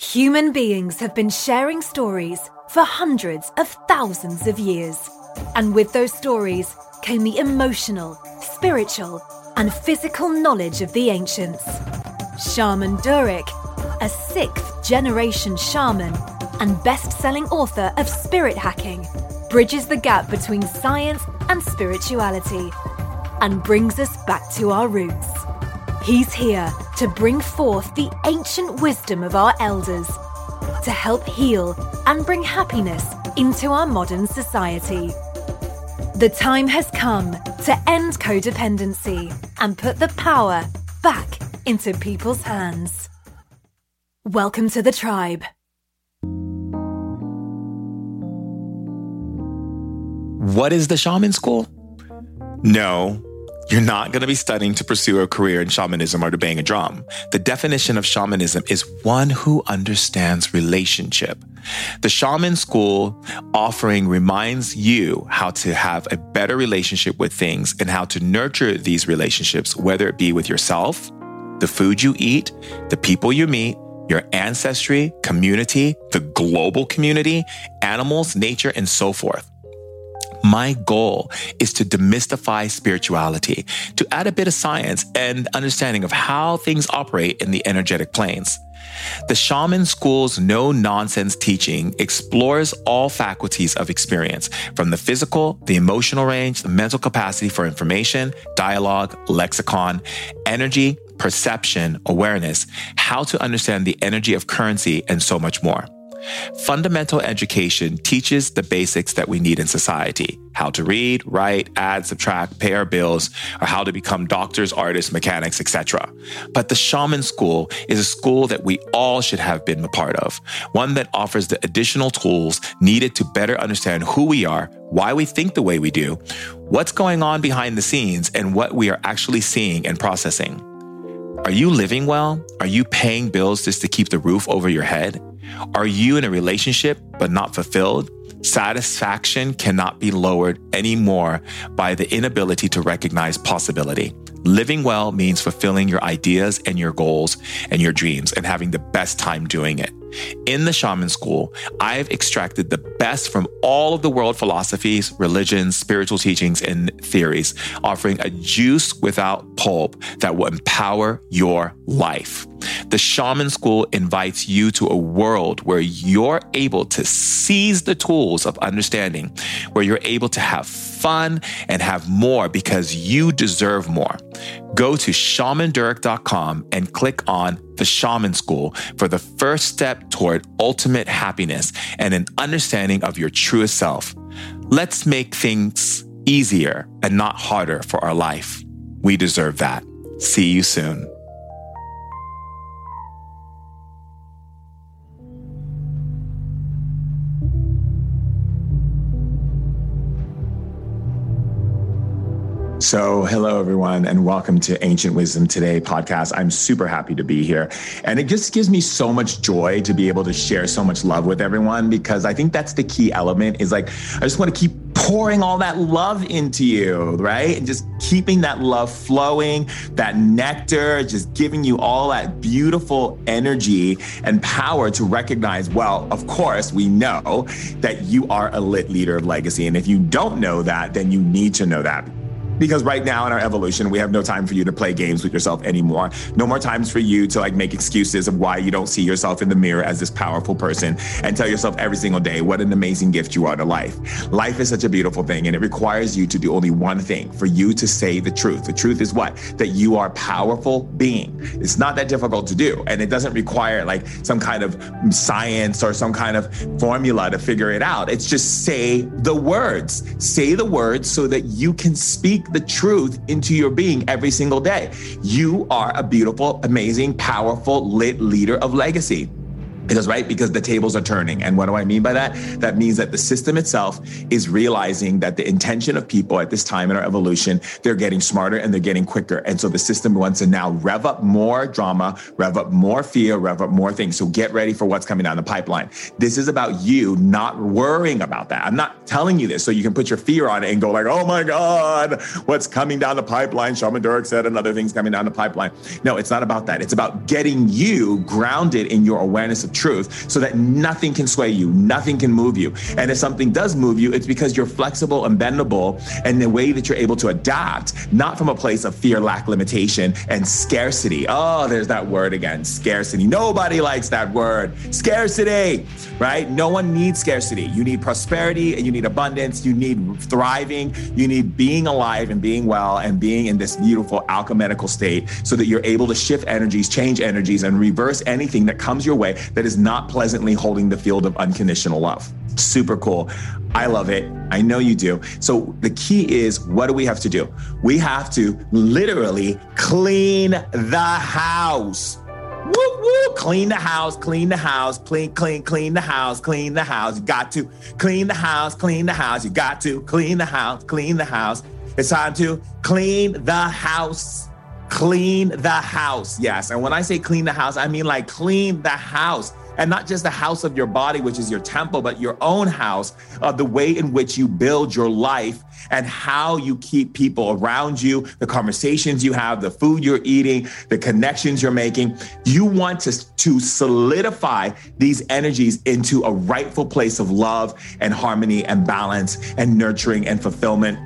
Human beings have been sharing stories for hundreds of thousands of years. And with those stories came the emotional, spiritual, and physical knowledge of the ancients. Shaman Durek, a sixth generation shaman and best selling author of Spirit Hacking, bridges the gap between science and spirituality and brings us back to our roots. He's here to bring forth the ancient wisdom of our elders, to help heal and bring happiness into our modern society. The time has come to end codependency and put the power back into people's hands. Welcome to the tribe. What is the shaman school? No, you're not going to be studying to pursue a career in shamanism or to bang a drum. The definition of shamanism is one who understands relationship. The shaman school offering reminds you how to have a better relationship with things and how to nurture these relationships, whether it be with yourself, the food you eat, the people you meet, your ancestry, community, the global community, animals, nature, and so forth. My goal is to demystify spirituality, to add a bit of science and understanding of how things operate in the energetic planes. The Shaman School's no nonsense teaching explores all faculties of experience from the physical, the emotional range, the mental capacity for information, dialogue, lexicon, energy, perception, awareness, how to understand the energy of currency, and so much more. Fundamental education teaches the basics that we need in society how to read, write, add, subtract, pay our bills, or how to become doctors, artists, mechanics, etc. But the Shaman School is a school that we all should have been a part of, one that offers the additional tools needed to better understand who we are, why we think the way we do, what's going on behind the scenes, and what we are actually seeing and processing. Are you living well? Are you paying bills just to keep the roof over your head? Are you in a relationship but not fulfilled? Satisfaction cannot be lowered anymore by the inability to recognize possibility. Living well means fulfilling your ideas and your goals and your dreams and having the best time doing it. In the shaman school, I've extracted the best from all of the world philosophies, religions, spiritual teachings, and theories, offering a juice without pulp that will empower your life. The shaman school invites you to a world where you're able to seize the tools of understanding, where you're able to have fun and have more because you deserve more. Go to shamandurek.com and click on the Shaman School for the first step toward ultimate happiness and an understanding of your truest self. Let's make things easier and not harder for our life. We deserve that. See you soon. So, hello, everyone, and welcome to Ancient Wisdom Today podcast. I'm super happy to be here. And it just gives me so much joy to be able to share so much love with everyone because I think that's the key element is like, I just want to keep pouring all that love into you, right? And just keeping that love flowing, that nectar, just giving you all that beautiful energy and power to recognize, well, of course, we know that you are a lit leader of legacy. And if you don't know that, then you need to know that because right now in our evolution, we have no time for you to play games with yourself anymore. No more times for you to like make excuses of why you don't see yourself in the mirror as this powerful person and tell yourself every single day what an amazing gift you are to life. Life is such a beautiful thing and it requires you to do only one thing for you to say the truth. The truth is what? That you are a powerful being. It's not that difficult to do. And it doesn't require like some kind of science or some kind of formula to figure it out. It's just say the words. Say the words so that you can speak the truth into your being every single day. You are a beautiful, amazing, powerful, lit leader of legacy. Because, right, because the tables are turning. And what do I mean by that? That means that the system itself is realizing that the intention of people at this time in our evolution, they're getting smarter and they're getting quicker. And so the system wants to now rev up more drama, rev up more fear, rev up more things. So get ready for what's coming down the pipeline. This is about you not worrying about that. I'm not telling you this so you can put your fear on it and go like, oh my God, what's coming down the pipeline? Shaman Durek said another thing's coming down the pipeline. No, it's not about that. It's about getting you grounded in your awareness of truth so that nothing can sway you, nothing can move you. And if something does move you, it's because you're flexible and bendable and the way that you're able to adapt, not from a place of fear, lack, limitation, and scarcity. Oh, there's that word again scarcity. Nobody likes that word. Scarcity, right? No one needs scarcity. You need prosperity and you need abundance. You need thriving. You need being alive and being well and being in this beautiful alchemical state so that you're able to shift energies, change energies, and reverse anything that comes your way that is not pleasantly holding the field of unconditional love. Super cool. I love it. I know you do. So the key is what do we have to do? We have to literally clean the house. Woo, woo. Clean the house, clean the house, clean, clean, clean the house, clean the house. You got to clean the house, clean the house. You got to clean the house, clean the house. It's time to clean the house. Clean the house. Yes. And when I say clean the house, I mean like clean the house and not just the house of your body, which is your temple, but your own house of the way in which you build your life and how you keep people around you, the conversations you have, the food you're eating, the connections you're making. You want to, to solidify these energies into a rightful place of love and harmony and balance and nurturing and fulfillment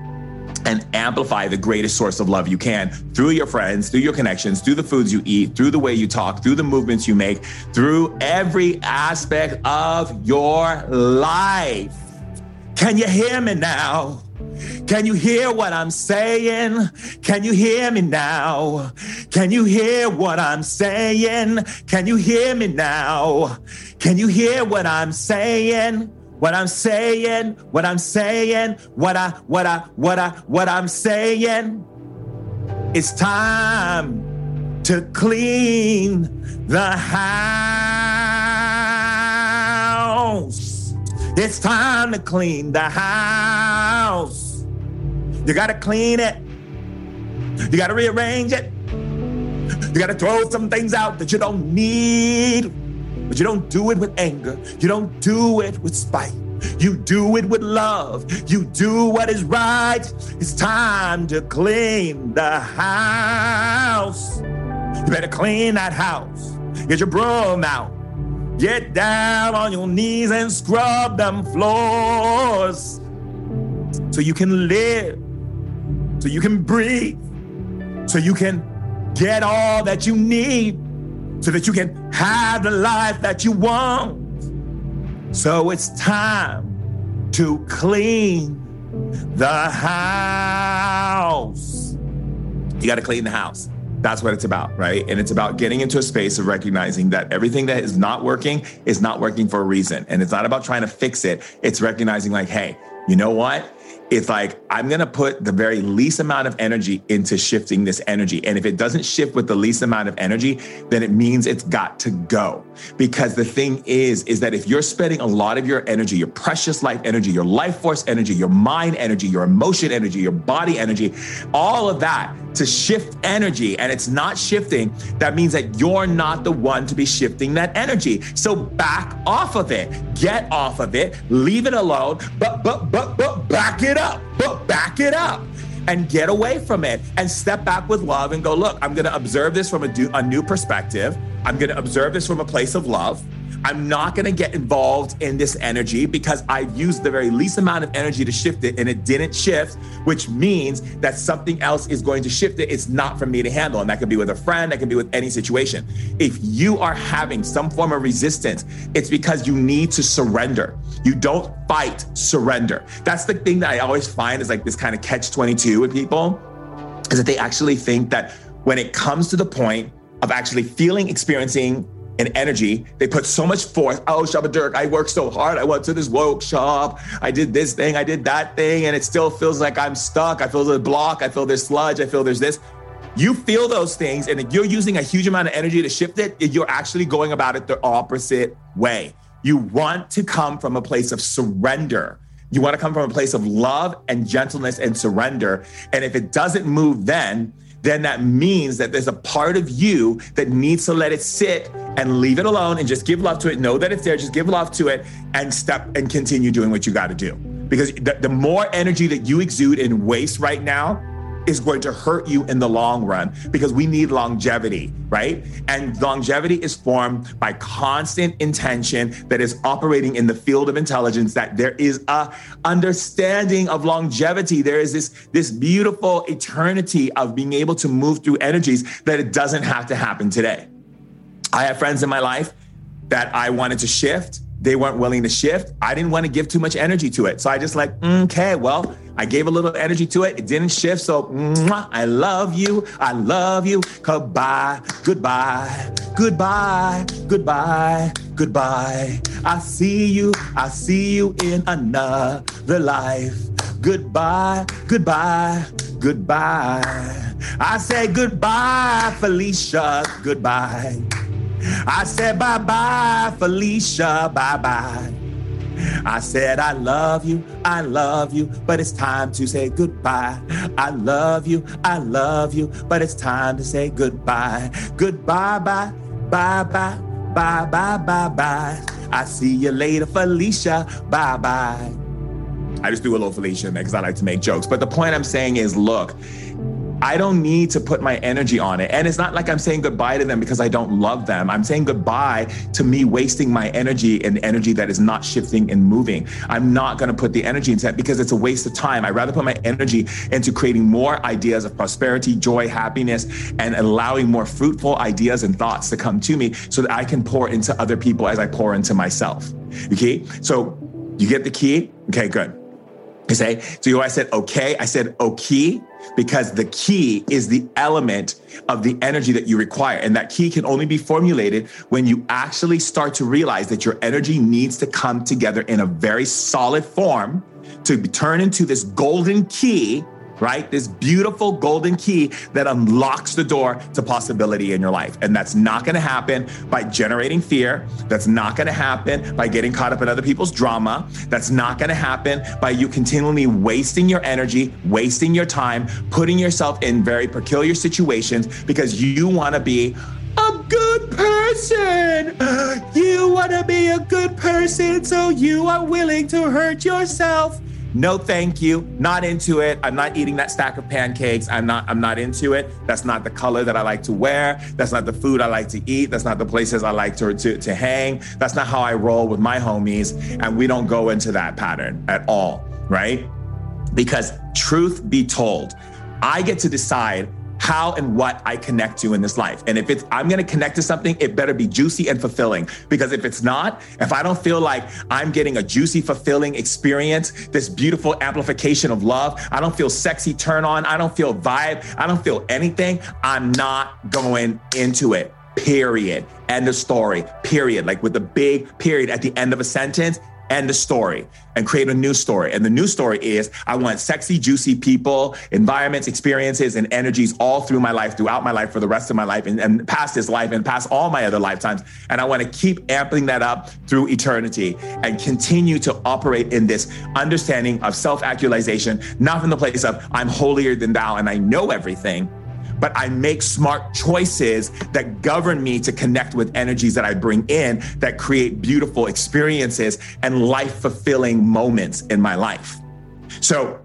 and amplify the greatest source of love you can through your friends, through your connections, through the foods you eat, through the way you talk, through the movements you make, through every aspect of your life. Can you hear me now? Can you hear what I'm saying? Can you hear me now? Can you hear what I'm saying? Can you hear me now? Can you hear what I'm saying? What I'm saying, what I'm saying, what I, what I, what I, what I'm saying. It's time to clean the house. It's time to clean the house. You gotta clean it. You gotta rearrange it. You gotta throw some things out that you don't need. But you don't do it with anger. You don't do it with spite. You do it with love. You do what is right. It's time to clean the house. You better clean that house. Get your broom out. Get down on your knees and scrub them floors so you can live, so you can breathe, so you can get all that you need so that you can have the life that you want. So it's time to clean the house. You got to clean the house. That's what it's about, right? And it's about getting into a space of recognizing that everything that is not working is not working for a reason. And it's not about trying to fix it. It's recognizing, like, hey, you know what? It's like I'm going to put the very least amount of energy into shifting this energy. And if it doesn't shift with the least amount of energy, then it means it's got to go. Because the thing is, is that if you're spending a lot of your energy, your precious life energy, your life force energy, your mind energy, your emotion energy, your body energy, all of that to shift energy and it's not shifting, that means that you're not the one to be shifting that energy. So back off of it, get off of it, leave it alone, but, but, but, but back it up, but back it up and get away from it and step back with love and go, look, I'm going to observe this from a, a new perspective. I'm going to observe this from a place of love. I'm not going to get involved in this energy because I've used the very least amount of energy to shift it and it didn't shift, which means that something else is going to shift it. It's not for me to handle. And that could be with a friend, that could be with any situation. If you are having some form of resistance, it's because you need to surrender. You don't fight, surrender. That's the thing that I always find is like this kind of catch 22 with people is that they actually think that when it comes to the point of actually feeling, experiencing, and energy. They put so much forth. Oh, Shaman Durek, I worked so hard. I went to this workshop. I did this thing. I did that thing. And it still feels like I'm stuck. I feel the block. I feel there's sludge. I feel there's this. You feel those things. And you're using a huge amount of energy to shift it, you're actually going about it the opposite way. You want to come from a place of surrender. You want to come from a place of love and gentleness and surrender. And if it doesn't move then, then that means that there's a part of you that needs to let it sit and leave it alone and just give love to it. Know that it's there, just give love to it and step and continue doing what you got to do. Because the, the more energy that you exude and waste right now, is going to hurt you in the long run because we need longevity, right? And longevity is formed by constant intention that is operating in the field of intelligence that there is a understanding of longevity. There is this this beautiful eternity of being able to move through energies that it doesn't have to happen today. I have friends in my life that I wanted to shift they weren't willing to shift. I didn't want to give too much energy to it. So I just like, mm, okay, well, I gave a little energy to it. It didn't shift. So mwah, I love you. I love you. Goodbye. Goodbye. Goodbye. Goodbye. Goodbye. I see you. I see you in another life. Goodbye. Goodbye. Goodbye. I say goodbye, Felicia. Goodbye. I said bye bye, Felicia, bye bye. I said, I love you, I love you, but it's time to say goodbye. I love you, I love you, but it's time to say goodbye. Goodbye, bye, bye, bye, bye, bye, bye, bye. I see you later, Felicia, bye bye. I just do a little Felicia in there because I like to make jokes. But the point I'm saying is look, I don't need to put my energy on it. And it's not like I'm saying goodbye to them because I don't love them. I'm saying goodbye to me wasting my energy and energy that is not shifting and moving. I'm not going to put the energy into that because it's a waste of time. I'd rather put my energy into creating more ideas of prosperity, joy, happiness, and allowing more fruitful ideas and thoughts to come to me so that I can pour into other people as I pour into myself. Okay. So you get the key? Okay, good. You say, so I said, okay. I said, okay because the key is the element of the energy that you require. And that key can only be formulated when you actually start to realize that your energy needs to come together in a very solid form to turn into this golden key right? This beautiful golden key that unlocks the door to possibility in your life. And that's not going to happen by generating fear. That's not going to happen by getting caught up in other people's drama. That's not going to happen by you continually wasting your energy, wasting your time, putting yourself in very peculiar situations because you want to be a good person. You want to be a good person, so you are willing to hurt yourself no thank you. Not into it. I'm not eating that stack of pancakes. I'm not i'm not into it. That's not the color that i like to wear. That's not the food i like to eat. That's not the places i like to, to, to hang. That's not how i roll with my homies. And we don't go into that pattern at all right? Because truth be told i get to decide how and what I connect to in this life. And if it's I'm going to connect to something, it better be juicy and fulfilling because if it's not, if I don't feel like I'm getting a juicy fulfilling experience, this beautiful amplification of love, I don't feel sexy turn on, I don't feel vibe, I don't feel anything, I'm not going into it. Period. End of story. Period. Like with a big period at the end of a sentence, end the story and create a new story. And the new story is I want sexy, juicy people, environments, experiences, and energies all through my life, throughout my life, for the rest of my life, and, and past this life, and past all my other lifetimes. And I want to keep amping that up through eternity and continue to operate in this understanding of self actualization, not from the place of I'm holier than thou and I know everything but I make smart choices that govern me to connect with energies that I bring in that create beautiful experiences and life fulfilling moments in my life. So,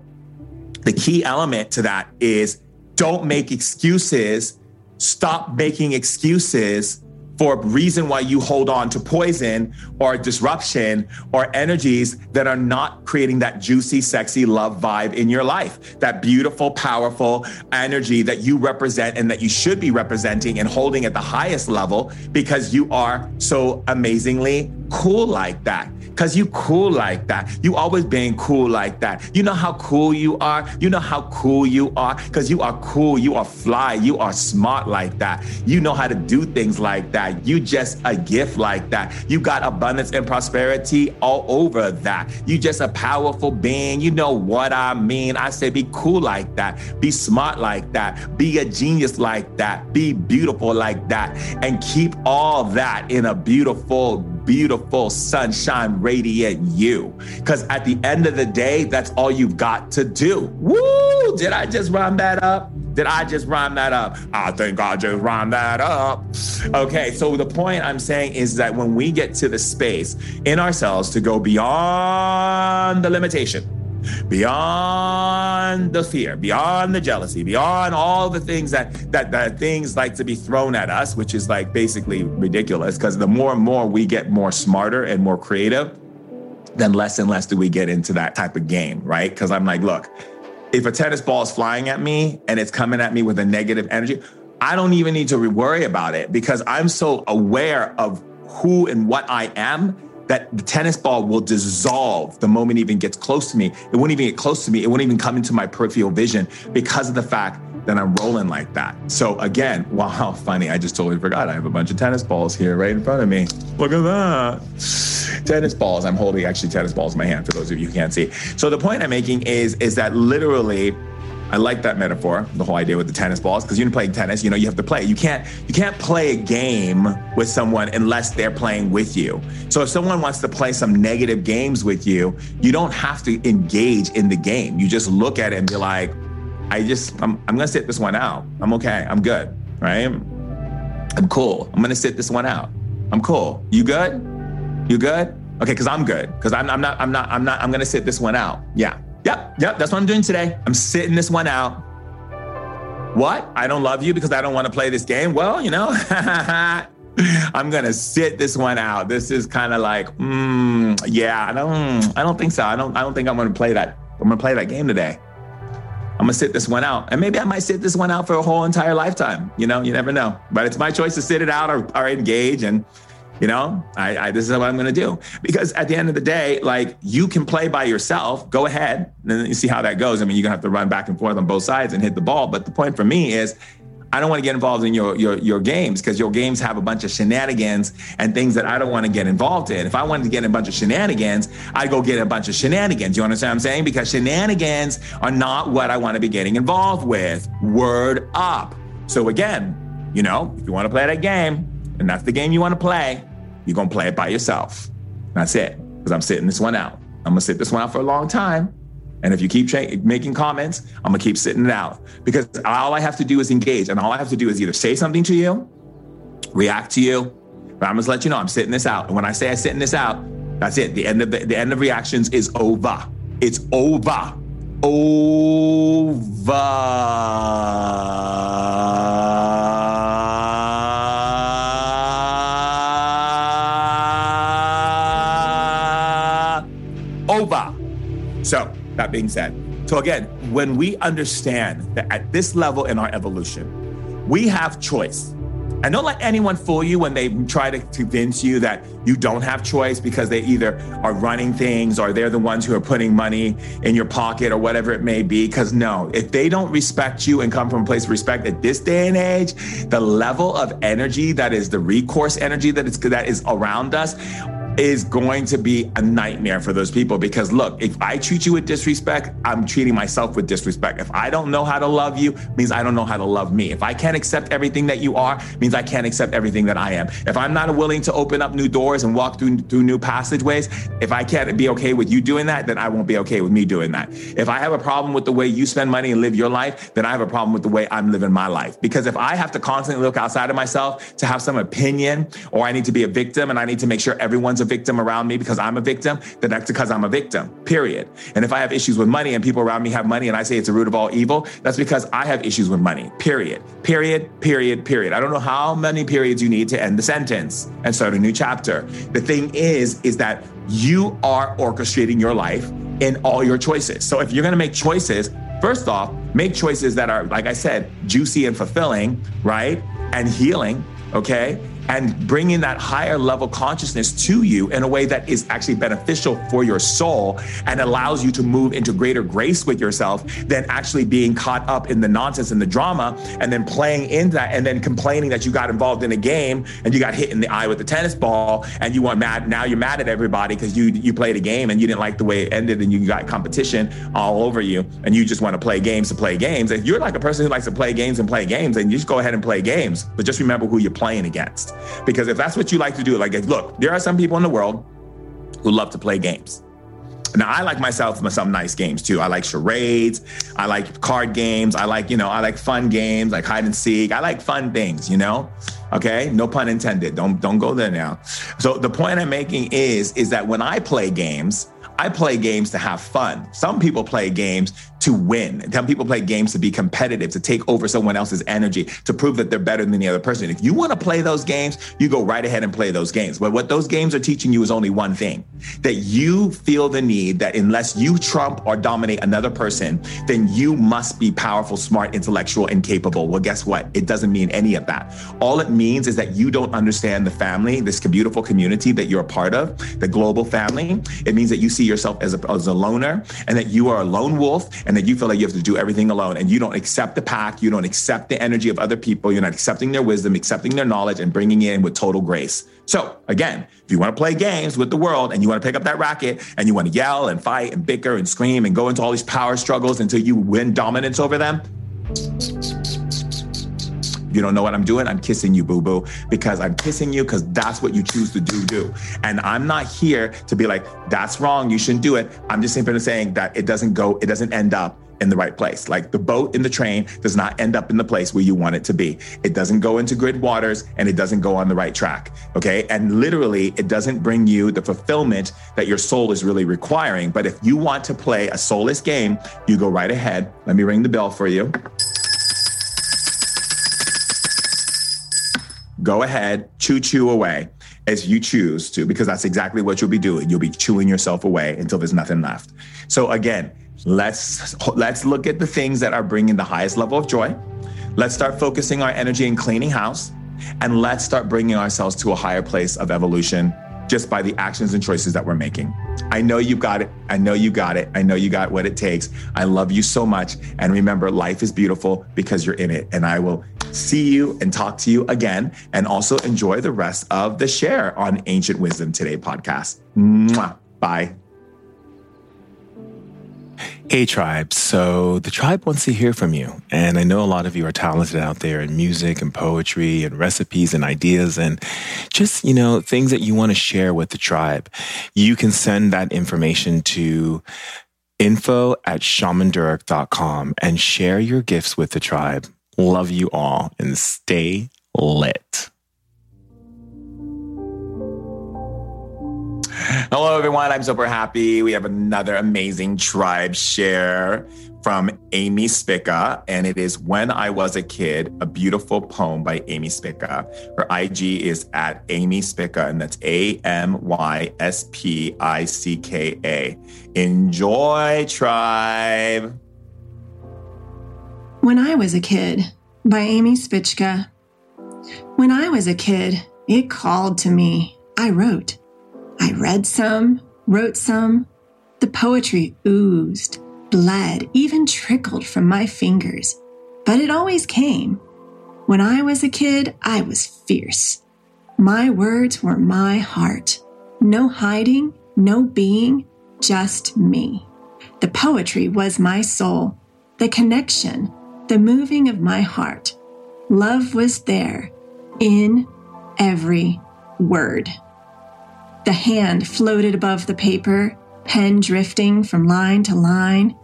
the key element to that is don't make excuses, stop making excuses for a reason why you hold on to poison or disruption or energies that are not creating that juicy, sexy love vibe in your life. That beautiful, powerful energy that you represent and that you should be representing and holding at the highest level because you are so amazingly cool like that because you cool like that. You always being cool like that. You know how cool you are. You know how cool you are because you are cool. You are fly. You are smart like that. You know how to do things like that. You just a gift like that. You got abundance and prosperity all over that. You just a powerful being. You know what I mean. I say be cool like that. Be smart like that. Be a genius like that. Be beautiful like that. And keep all that in a beautiful beautiful, sunshine, radiant you. Because at the end of the day, that's all you've got to do. Woo! Did I just rhyme that up? Did I just rhyme that up? I think I just rhymed that up. Okay, so the point I'm saying is that when we get to the space in ourselves to go beyond the limitation, beyond the fear, beyond the jealousy, beyond all the things that that that things like to be thrown at us, which is like basically ridiculous because the more and more we get more smarter and more creative, then less and less do we get into that type of game, right? Because I'm like, look, if a tennis ball is flying at me and it's coming at me with a negative energy, I don't even need to worry about it because I'm so aware of who and what I am that the tennis ball will dissolve the moment it even gets close to me. It won't even get close to me. It won't even come into my peripheral vision because of the fact that I'm rolling like that. So again, wow, funny. I just totally forgot. I have a bunch of tennis balls here right in front of me. Look at that. Tennis balls. I'm holding actually tennis balls in my hand for those of you who can't see. So the point I'm making is, is that literally I like that metaphor, the whole idea with the tennis balls, because you're playing tennis, you know, you have to play. You can't you can't play a game with someone unless they're playing with you. So if someone wants to play some negative games with you, you don't have to engage in the game. You just look at it and be like, I just I'm I'm gonna sit this one out. I'm okay. I'm good. Right? I'm cool. I'm gonna sit this one out. I'm cool. You good? You good? Okay, because I'm good. Because I'm, I'm not I'm not I'm not I'm gonna sit this one out. Yeah. Yep, yep, that's what I'm doing today. I'm sitting this one out. What? I don't love you because I don't want to play this game? Well, you know, I'm gonna sit this one out. This is kind of like, mm, yeah, I don't, I don't think so. I don't, I don't think I'm gonna play that. I'm gonna play that game today. I'm gonna sit this one out, and maybe I might sit this one out for a whole entire lifetime. You know, you never know. But it's my choice to sit it out or, or engage, and you know, I, I, this is what I'm going to do because at the end of the day, like you can play by yourself. Go ahead, and then you see how that goes. I mean, you're gonna have to run back and forth on both sides and hit the ball. But the point for me is, I don't want to get involved in your your your games because your games have a bunch of shenanigans and things that I don't want to get involved in. If I wanted to get a bunch of shenanigans, I'd go get a bunch of shenanigans. You understand what I'm saying? Because shenanigans are not what I want to be getting involved with. Word up. So again, you know, if you want to play that game, and that's the game you want to play, you're to play it by yourself. That's it. Because I'm sitting this one out. I'm to sit this one out for a long time. And if you keep making comments, I'm to keep sitting it out. Because all I have to do is engage. And all I have to do is either say something to you, react to you. But I'm to let you know I'm sitting this out. And when I say I'm sitting this out, that's it. The end of the, the end of reactions is over. It's. Over. over. That being said, so again, when we understand that at this level in our evolution, we have choice. And don't let anyone fool you when they try to convince you that you don't have choice because they either are running things or they're the ones who are putting money in your pocket or whatever it may be. Because no, if they don't respect you and come from a place of respect at this day and age, the level of energy that is the recourse energy that is that is around us is going to be a nightmare for those people because look, if I treat you with disrespect, I'm treating myself with disrespect. If I don't know how to love you, means I don't know how to love me. If I can't accept everything that you are, means I can't accept everything that I am. If I'm not willing to open up new doors and walk through through new passageways, if I can't be okay with you doing that, then I won't be okay with me doing that. If I have a problem with the way you spend money and live your life, then I have a problem with the way I'm living my life. Because if I have to constantly look outside of myself to have some opinion or I need to be a victim and I need to make sure everyone's a victim around me because I'm a victim, then that's because I'm a victim, period. And if I have issues with money and people around me have money and I say it's the root of all evil, that's because I have issues with money, period. Period, period, period. I don't know how many periods you need to end the sentence and start a new chapter. The thing is, is that you are orchestrating your life in all your choices. So if you're to make choices, first off, make choices that are, like I said, juicy and fulfilling, right? And healing, okay? And bringing that higher level consciousness to you in a way that is actually beneficial for your soul and allows you to move into greater grace with yourself than actually being caught up in the nonsense and the drama and then playing into that and then complaining that you got involved in a game and you got hit in the eye with the tennis ball and you want mad. Now you're mad at everybody because you you played a game and you didn't like the way it ended and you got competition all over you and you just want to play games to play games. If you're like a person who likes to play games and play games and you just go ahead and play games. But just remember who you're playing against because if that's what you like to do, like, look, there are some people in the world who love to play games. Now, I like myself some nice games too. I like charades. I like card games. I like, you know, I like fun games like hide and seek. I like fun things, you know? Okay, no pun intended. Don't don't go there now. So the point I'm making is is that when I play games, I play games to have fun. Some people play games to win. Some people play games to be competitive, to take over someone else's energy, to prove that they're better than the other person. If you want to play those games, you go right ahead and play those games. But what those games are teaching you is only one thing that you feel the need that unless you trump or dominate another person, then you must be powerful, smart, intellectual, and capable. Well, guess what? It doesn't mean any of that. All it means is that you don't understand the family, this beautiful community that you're a part of, the global family. It means that you see yourself as a, as a loner and that you are a lone wolf and that you feel like you have to do everything alone and you don't accept the pack, you don't accept the energy of other people, you're not accepting their wisdom, accepting their knowledge, and bringing it in with total grace. So, again, if you want to play games with the world and you want to pick up that racket and you want to yell and fight and bicker and scream and go into all these power struggles until you win dominance over them, you don't know what I'm doing? I'm kissing you, boo boo, because I'm kissing you because that's what you choose to do, do. And I'm not here to be like, that's wrong, you shouldn't do it. I'm just simply saying that it doesn't go, it doesn't end up in the right place. Like the boat in the train does not end up in the place where you want it to be. It doesn't go into grid waters and it doesn't go on the right track. Okay. And literally, it doesn't bring you the fulfillment that your soul is really requiring. But if you want to play a soulless game, you go right ahead. Let me ring the bell for you. Go ahead, chew, chew away as you choose to, because that's exactly what you'll be doing. You'll be chewing yourself away until there's nothing left. So again, let's let's look at the things that are bringing the highest level of joy. Let's start focusing our energy in cleaning house, and let's start bringing ourselves to a higher place of evolution just by the actions and choices that we're making. I know you got it. I know you got it. I know you got what it takes. I love you so much. And remember, life is beautiful because you're in it. And I will see you and talk to you again. And also enjoy the rest of the share on Ancient Wisdom Today podcast. Mwah. Bye. Hey, tribe. So the tribe wants to hear from you. And I know a lot of you are talented out there in music and poetry and recipes and ideas and just, you know, things that you want to share with the tribe. You can send that information to info at shamandurek.com and share your gifts with the tribe. Love you all and stay lit. Hello, everyone. I'm super happy. We have another amazing tribe share from Amy Spicka, and it is When I Was a Kid, a beautiful poem by Amy Spicka. Her IG is at Amy Spicka, and that's A M Y S P I C K A. Enjoy, tribe. When I Was a Kid by Amy Spicka. When I was a kid, it called to me. I wrote. I read some, wrote some. The poetry oozed, bled, even trickled from my fingers. But it always came. When I was a kid, I was fierce. My words were my heart. No hiding, no being, just me. The poetry was my soul, the connection, the moving of my heart. Love was there in every word. The hand floated above the paper, pen drifting from line to line.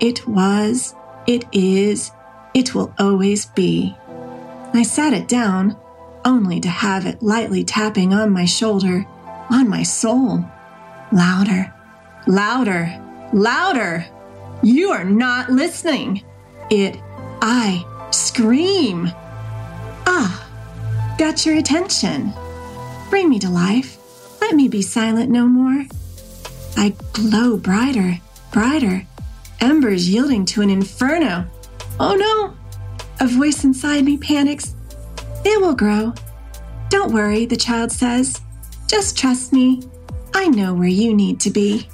It was, it is, it will always be. I sat it down, only to have it lightly tapping on my shoulder, on my soul. Louder, louder, louder. You are not listening. It I scream. Ah, got your attention. Bring me to life. Let me be silent no more. I glow brighter, brighter, embers yielding to an inferno. Oh no! A voice inside me panics. It will grow. Don't worry, the child says. Just trust me. I know where you need to be.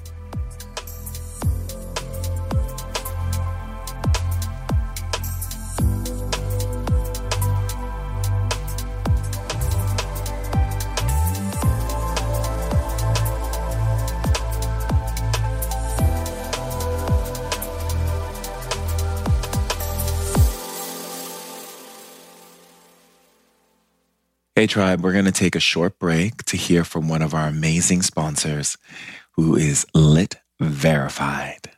Hey, Tribe, we're going to take a short break to hear from one of our amazing sponsors, who is Lit Verified.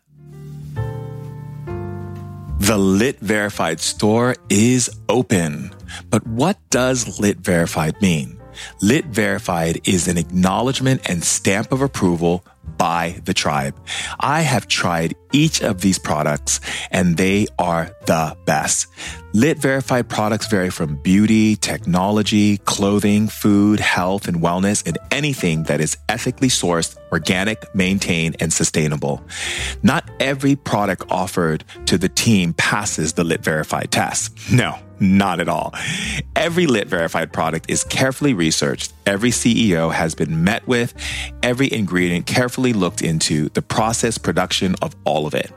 The Lit Verified store is open. But what does Lit Verified mean? Lit Verified is an acknowledgement and stamp of approval by the tribe. I have tried each of these products and they are the best. Lit verified products vary from beauty, technology, clothing, food, health, and wellness, and anything that is ethically sourced, organic, maintained, and sustainable. Not every product offered to the team passes the Lit verified test. No. Not at all. Every lit verified product is carefully researched. Every CEO has been met with, every ingredient carefully looked into, the process, production of all of it.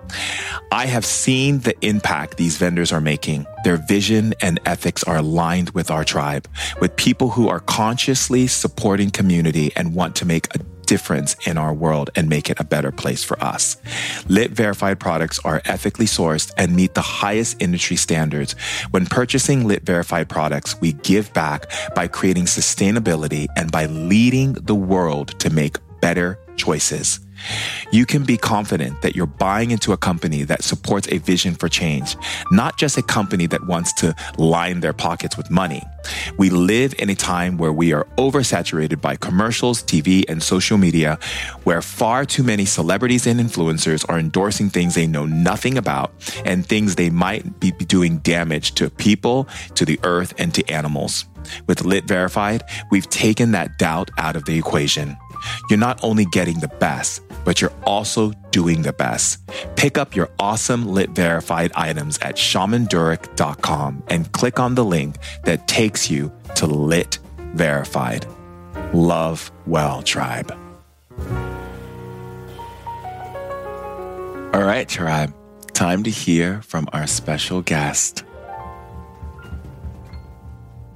I have seen the impact these vendors are making. Their vision and ethics are aligned with our tribe, with people who are consciously supporting community and want to make a difference in our world and make it a better place for us. Lit verified products are ethically sourced and meet the highest industry standards. When purchasing Lit verified products, we give back by creating sustainability and by leading the world to make better choices. You can be confident that you're buying into a company that supports a vision for change, not just a company that wants to line their pockets with money. We live in a time where we are oversaturated by commercials, TV, and social media, where far too many celebrities and influencers are endorsing things they know nothing about and things they might be doing damage to people, to the earth, and to animals. With Lit Verified, we've taken that doubt out of the equation. You're not only getting the best, but you're also doing the best. Pick up your awesome lit verified items at shamandurek.com and click on the link that takes you to lit verified. Love well, tribe. All right, tribe. Time to hear from our special guest.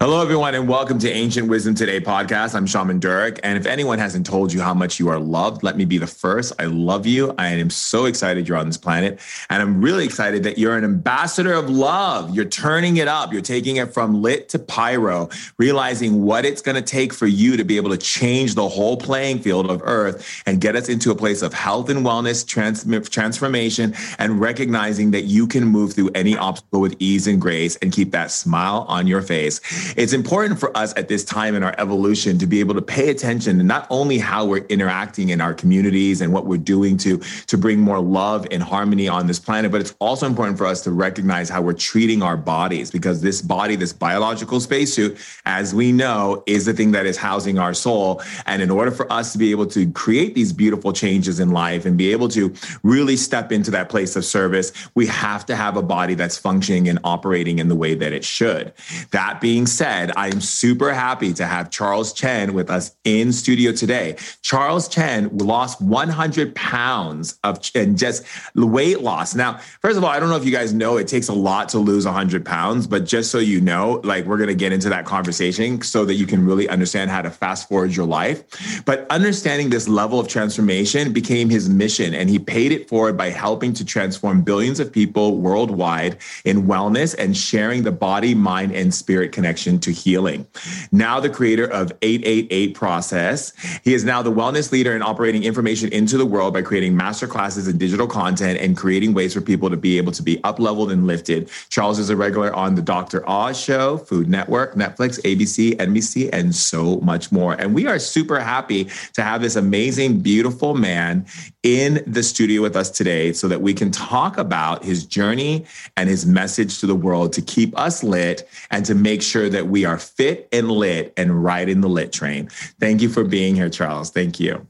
Hello, everyone, and welcome to Ancient Wisdom Today podcast. I'm Shaman Durek. And if anyone hasn't told you how much you are loved, let me be the first. I love you. I am so excited you're on this planet. And I'm really excited that you're an ambassador of love. You're turning it up. You're taking it from lit to pyro, realizing what it's going to take for you to be able to change the whole playing field of Earth and get us into a place of health and wellness, trans- transformation, and recognizing that you can move through any obstacle with ease and grace and keep that smile on your face. It's important for us at this time in our evolution to be able to pay attention to not only how we're interacting in our communities and what we're doing to, to bring more love and harmony on this planet, but it's also important for us to recognize how we're treating our bodies because this body, this biological spacesuit, as we know, is the thing that is housing our soul. And in order for us to be able to create these beautiful changes in life and be able to really step into that place of service, we have to have a body that's functioning and operating in the way that it should. That being said, said, I am super happy to have Charles Chen with us in studio today. Charles Chen lost 100 pounds of and just weight loss. Now, first of all, I don't know if you guys know it takes a lot to lose 100 pounds, but just so you know, like we're going to get into that conversation so that you can really understand how to fast forward your life. But understanding this level of transformation became his mission, and he paid it forward by helping to transform billions of people worldwide in wellness and sharing the body, mind, and spirit connection to healing. Now, the creator of 888 Process, he is now the wellness leader in operating information into the world by creating master classes and digital content and creating ways for people to be able to be up leveled and lifted. Charles is a regular on the Dr. Oz show, Food Network, Netflix, ABC, NBC, and so much more. And we are super happy to have this amazing, beautiful man in the studio with us today so that we can talk about his journey and his message to the world to keep us lit and to make sure that we are fit and lit and riding the lit train. Thank you for being here, Charles. Thank you.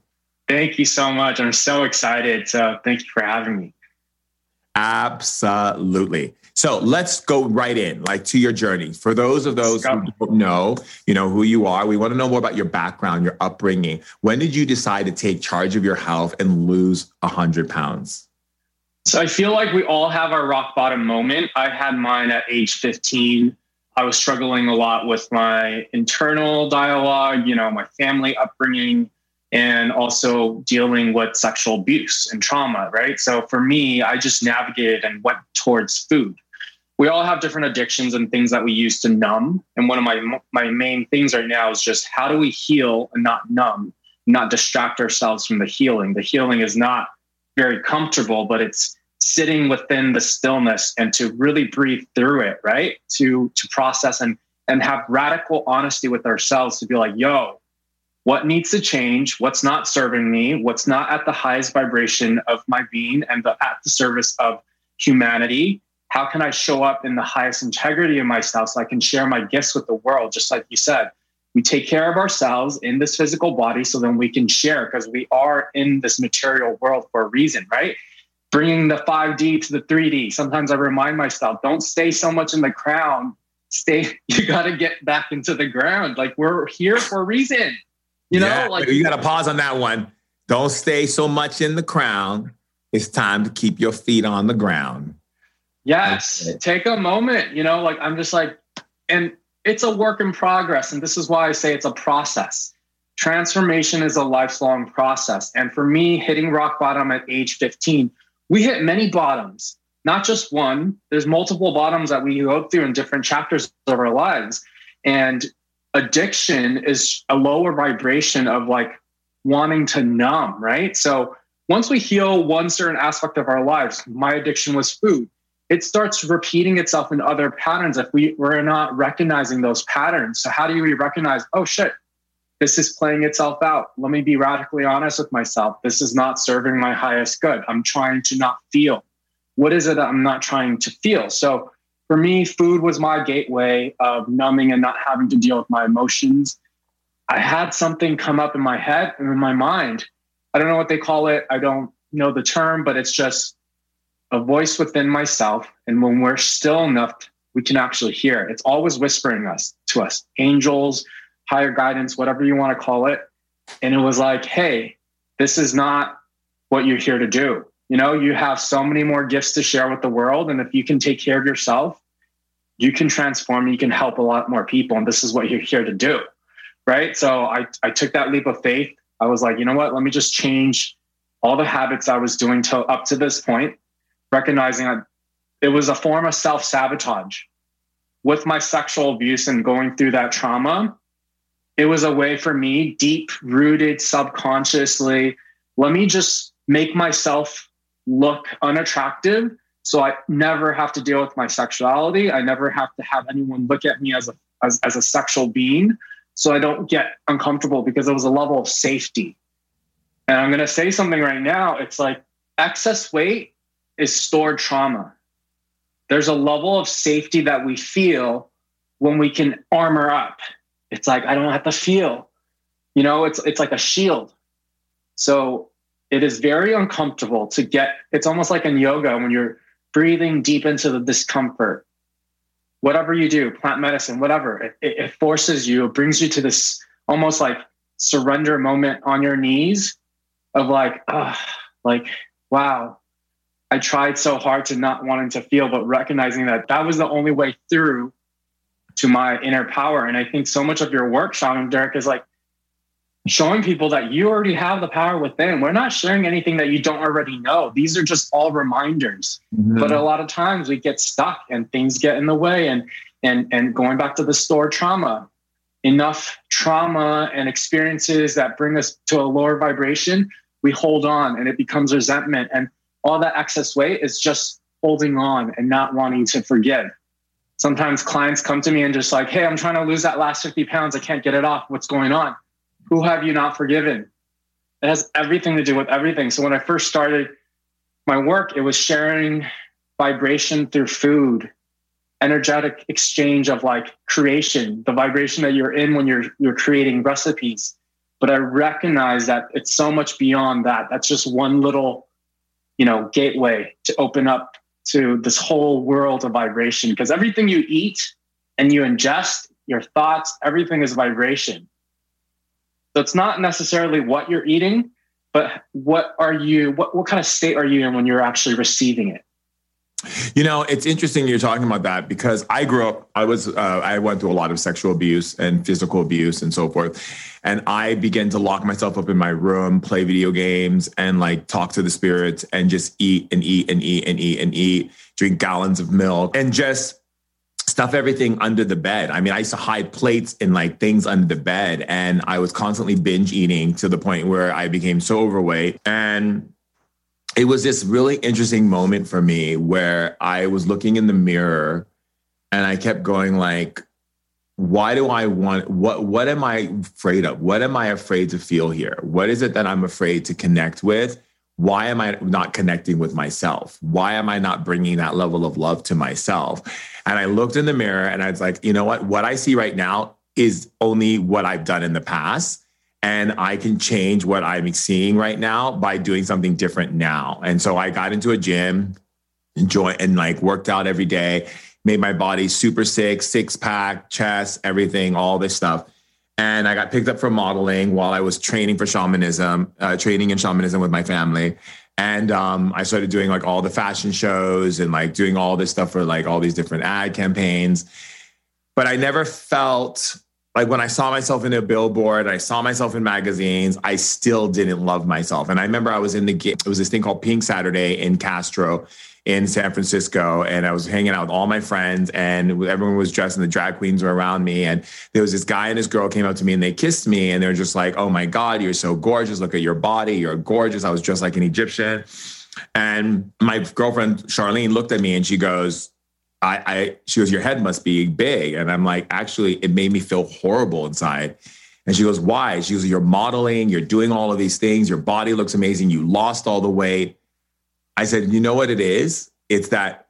Thank you so much. I'm so excited. So thank you for having me. Absolutely. So let's go right in, like to your journey. For those of those who don't know, you know who you are. We want to know more about your background, your upbringing. When did you decide to take charge of your health and lose a hundred pounds? So I feel like we all have our rock bottom moment. I had mine at age 15. I was struggling a lot with my internal dialogue, you know, my family upbringing and also dealing with sexual abuse and trauma, right? So for me, I just navigated and went towards food. We all have different addictions and things that we use to numb. And one of my my main things right now is just how do we heal and not numb, not distract ourselves from the healing. The healing is not very comfortable, but it's sitting within the stillness and to really breathe through it, right? To to process and and have radical honesty with ourselves to be like, yo, what needs to change, what's not serving me, what's not at the highest vibration of my being and the, at the service of humanity. How can I show up in the highest integrity of myself so I can share my gifts with the world? Just like you said, we take care of ourselves in this physical body so then we can share because we are in this material world for a reason, right? Bringing the 5D to the 3D. Sometimes I remind myself, don't stay so much in the crown. Stay, you got to get back into the ground. Like we're here for a reason. You know, yeah, like you got to pause on that one. Don't stay so much in the crown. It's time to keep your feet on the ground. Yes, take a moment. You know, like I'm just like, and it's a work in progress, and this is why I say it's a process. Transformation is a lifelong process, and for me, hitting rock bottom at age 15, we hit many bottoms, not just one. There's multiple bottoms that we go through in different chapters of our lives, and addiction is a lower vibration of like wanting to numb, right? So once we heal one certain aspect of our lives, my addiction was food, it starts repeating itself in other patterns if we, we're not recognizing those patterns. So, how do we recognize, oh shit, this is playing itself out? Let me be radically honest with myself. This is not serving my highest good. I'm trying to not feel. What is it that I'm not trying to feel? So, for me, food was my gateway of numbing and not having to deal with my emotions. I had something come up in my head and in my mind. I don't know what they call it. I don't know the term, but it's just a voice within myself. And when we're still enough, we can actually hear. It's always whispering us to us, angels, higher guidance, whatever you want to call it. And it was like, hey, this is not what you're here to do. You know, you have so many more gifts to share with the world. And if you can take care of yourself, you can transform, you can help a lot more people. And this is what you're here to do. Right. So I, I took that leap of faith. I was like, you know what? Let me just change all the habits I was doing up to this point, recognizing that it was a form of self sabotage. With my sexual abuse and going through that trauma, it was a way for me, deep rooted subconsciously, let me just make myself look unattractive so I never have to deal with my sexuality. I never have to have anyone look at me as a as, as a sexual being. So I don't get uncomfortable because it was a level of safety. And I'm gonna say something right now. It's like excess weight is stored trauma. There's a level of safety that we feel when we can armor up. It's like I don't have to feel. You know, it's it's like a shield. So it is very uncomfortable to get it's almost like in yoga when you're breathing deep into the discomfort whatever you do plant medicine whatever it, it, forces you it brings you to this almost like surrender moment on your knees of like oh, like wow i tried so hard to not wanting to feel but recognizing that that was the only way through to my inner power and i think so much of your work Shaman Durek, is like showing people that you already have the power within. We're not sharing anything that you don't already know. These are just all reminders. Mm-hmm. But a lot of times we get stuck and things get in the way and and and going back to the store trauma, enough trauma and experiences that bring us to a lower vibration, we hold on and it becomes resentment and all that excess weight is just holding on and not wanting to forgive. Sometimes clients come to me and just like, "Hey, I'm trying to lose that last 50 pounds. I can't get it off. What's going on?" who have you not forgiven? It has everything to do with everything. So when I first started my work, it was sharing vibration through food, energetic exchange of like creation, the vibration that you're in when you're you're creating recipes. But I recognize that it's so much beyond that. That's just one little, you know, gateway to open up to this whole world of vibration. Because everything you eat and you ingest, your thoughts, everything is vibration. So it's not necessarily what you're eating, but what are you, what, what kind of state are you in when you're actually receiving it? You know, it's interesting you're talking about that because I grew up, I was, uh, I went through a lot of sexual abuse and physical abuse and so forth. And I began to lock myself up in my room, play video games, and like talk to the spirits and just eat and eat and eat and eat and eat, drink gallons of milk and just stuff everything under the bed. I mean, I used to hide plates and like things under the bed, and I was constantly binge eating to the point where I became so overweight. And it was this really interesting moment for me where I was looking in the mirror and I kept going like, why do I want what what am I afraid of? What am I afraid to feel here? What is it that I'm afraid to connect with? Why am I not connecting with myself? Why am I not bringing that level of love to myself? And I looked in the mirror and I was like, you know what? What I see right now is only what I've done in the past. And I can change what I'm seeing right now by doing something different now. And so I got into a gym, enjoy and like worked out every day made my body super sick, six pack, chest, everything, all this stuff. And I got picked up for modeling while I was training for shamanism, uh, training in shamanism with my family. And um, I started doing like all the fashion shows and like doing all this stuff for like all these different ad campaigns. But I never felt like when I saw myself in a billboard, I saw myself in magazines, I still didn't love myself. And I remember I was in the, it was this thing called Pink Saturday in Castro in San Francisco and I was hanging out with all my friends and everyone was dressed and the drag queens were around me. And there was this guy and this girl came up to me and they kissed me and they're just like, oh my God, you're so gorgeous. Look at your body. You're gorgeous. I was dressed like an Egyptian. And my girlfriend, Charlene, looked at me and she goes, I, I, she goes, your head must be big. And I'm like, actually, it made me feel horrible inside. And she goes, why? She goes, you're modeling, you're doing all of these things, your body looks amazing, you lost all the weight. I said, you know what it is? It's that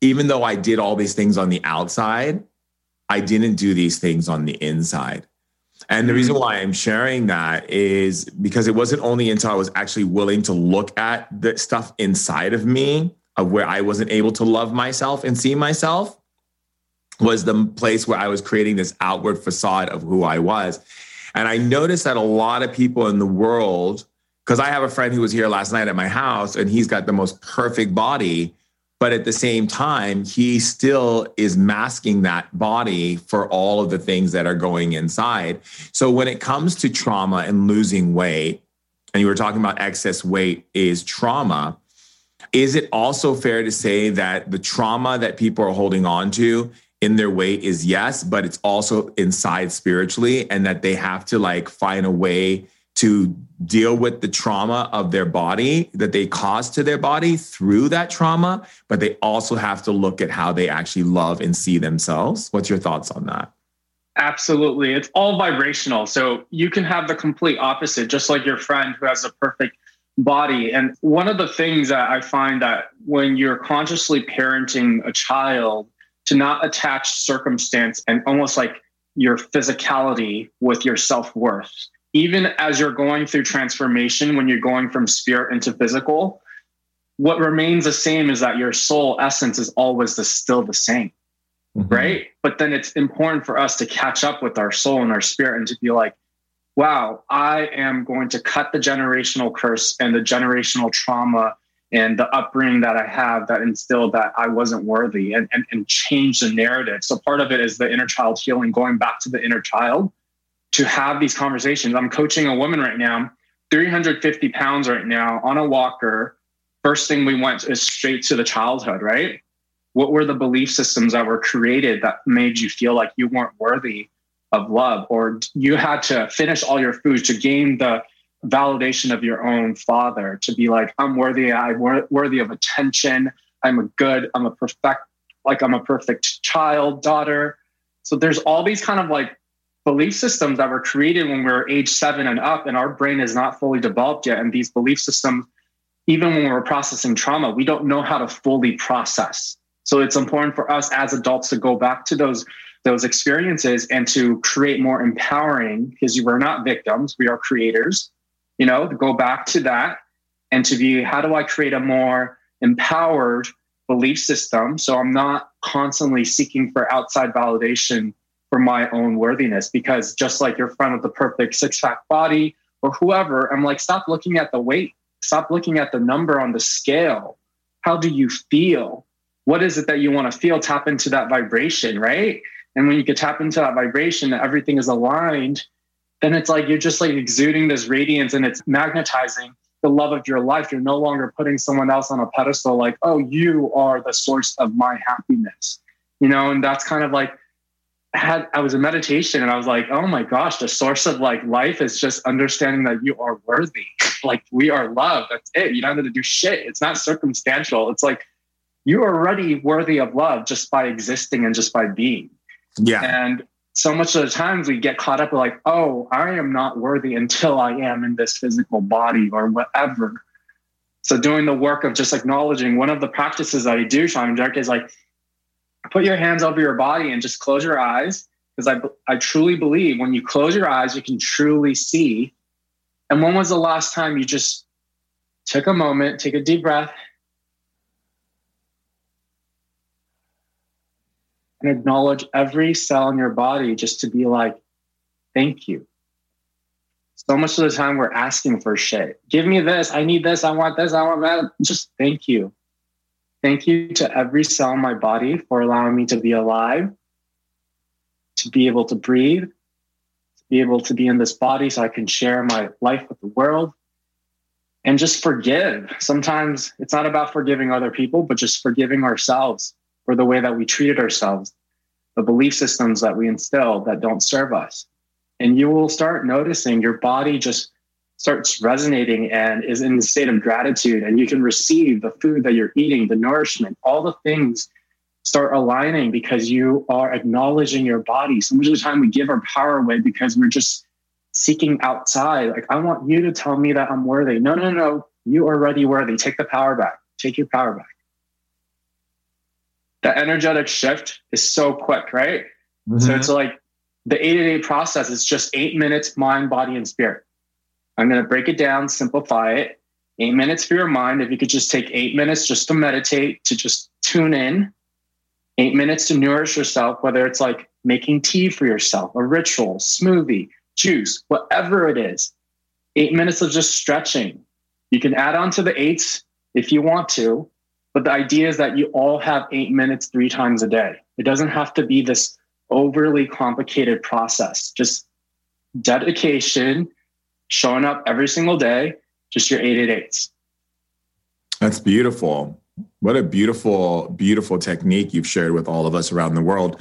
even though I did all these things on the outside, I didn't do these things on the inside. And the reason mm. why I'm sharing that is because it wasn't only until I was actually willing to look at the stuff inside of me where I wasn't able to love myself and see myself was the place where I was creating this outward facade of who I was. And I noticed that a lot of people in the world because I have a friend who was here last night at my house and he's got the most perfect body. But at the same time, he still is masking that body for all of the things that are going inside. So when it comes to trauma and losing weight, and you were talking about excess weight is trauma, is it also fair to say that the trauma that people are holding on to in their weight is yes, but it's also inside spiritually, and that they have to like find a way to deal with the trauma of their body that they caused to their body through that trauma, but they also have to look at how they actually love and see themselves. What's your thoughts on that? Absolutely. It's all vibrational. So you can have the complete opposite, just like your friend who has a perfect body. And one of the things that I find that when you're consciously parenting a child, to not attach circumstance and almost like your physicality with your self worth even as you're going through transformation, when you're going from spirit into physical, what remains the same is that your soul essence is always the, still the same. Mm-hmm. Right. But then it's important for us to catch up with our soul and our spirit and to be like, wow, I am going to cut the generational curse and the generational trauma and the upbringing that I have that instilled that I wasn't worthy and, and, and change the narrative. So part of it is the inner child healing, going back to the inner child to have these conversations. I'm coaching a woman right now, 350 pounds right now on a walker. First thing we went is straight to the childhood, right? What were the belief systems that were created that made you feel like you weren't worthy of love, or you had to finish all your food to gain the validation of your own father to be like, I'm worthy, I'm worthy of attention, I'm a good, I'm a perfect, like I'm a perfect child, daughter. So there's all these kind of like belief systems that were created when we were age seven and up, and our brain is not fully developed yet. And these belief systems, even when we're processing trauma, we don't know how to fully process. So it's important for us as adults to go back to those those experiences and to create more empowering because we're not victims, we are creators. You know, to go back to that and to be how do I create a more empowered belief system so I'm not constantly seeking for outside validation for my own worthiness because just like your friend with the perfect six pack body or whoever, I'm like, stop looking at the weight, stop looking at the number on the scale. How do you feel? What is it that you want to feel? Tap into that vibration, right? And when you can tap into that vibration, that everything is aligned, then it's like you're just like exuding this radiance and it's magnetizing the love of your life. You're no longer putting someone else on a pedestal like, oh, you are the source of my happiness. You know, and that's kind of like I had I was in meditation and I was like, oh my gosh, the source of like life is just understanding that you are worthy. like we are love. That's it. You don't have to do shit. It's not circumstantial. It's like you're already worthy of love just by existing and just by being. Yeah. And so much of the times we get caught up with like, oh, I am not worthy until I am in this physical body or whatever. So doing the work of just acknowledging one of the practices that I do, Shaman Durek, is like put your hands over your body and just close your eyes. Because I, I truly believe when you close your eyes, you can truly see. And when was the last time you just took a moment, take a deep breath, and acknowledge every cell in your body just to be like, thank you. So much of the time we're asking for shit. Give me this. I need this. I want this. I want that. Just thank you. Thank you to every cell in my body for allowing me to be alive, to be able to breathe, to be able to be in this body so I can share my life with the world and just forgive. Sometimes it's not about forgiving other people, but just forgiving ourselves for the way that we treated ourselves, the belief systems that we instill that don't serve us. And you will start noticing your body just starts resonating and is in the state of gratitude. And you can receive the food that you're eating, the nourishment, all the things start aligning because you are acknowledging your body. So much of the time we give our power away because we're just seeking outside. Like, I want you to tell me that I'm worthy. No, no, no. You are already worthy. Take the power back. Take your power back the energetic shift is so quick, right? Mm-hmm. So it's like the 888 process is just eight minutes, mind, body, and spirit. I'm going to break it down, simplify it. Eight minutes for your mind. If you could just take eight minutes just to meditate, to just tune in, eight minutes to nourish yourself, whether it's like making tea for yourself, a ritual, smoothie, juice, whatever it is. Eight minutes of just stretching. You can add on to the eights if you want to, but the idea is that you all have eight minutes three times a day. It doesn't have to be this overly complicated process. Just dedication, showing up every single day, just your eight eight eights. That's beautiful. What a beautiful, beautiful technique you've shared with all of us around the world.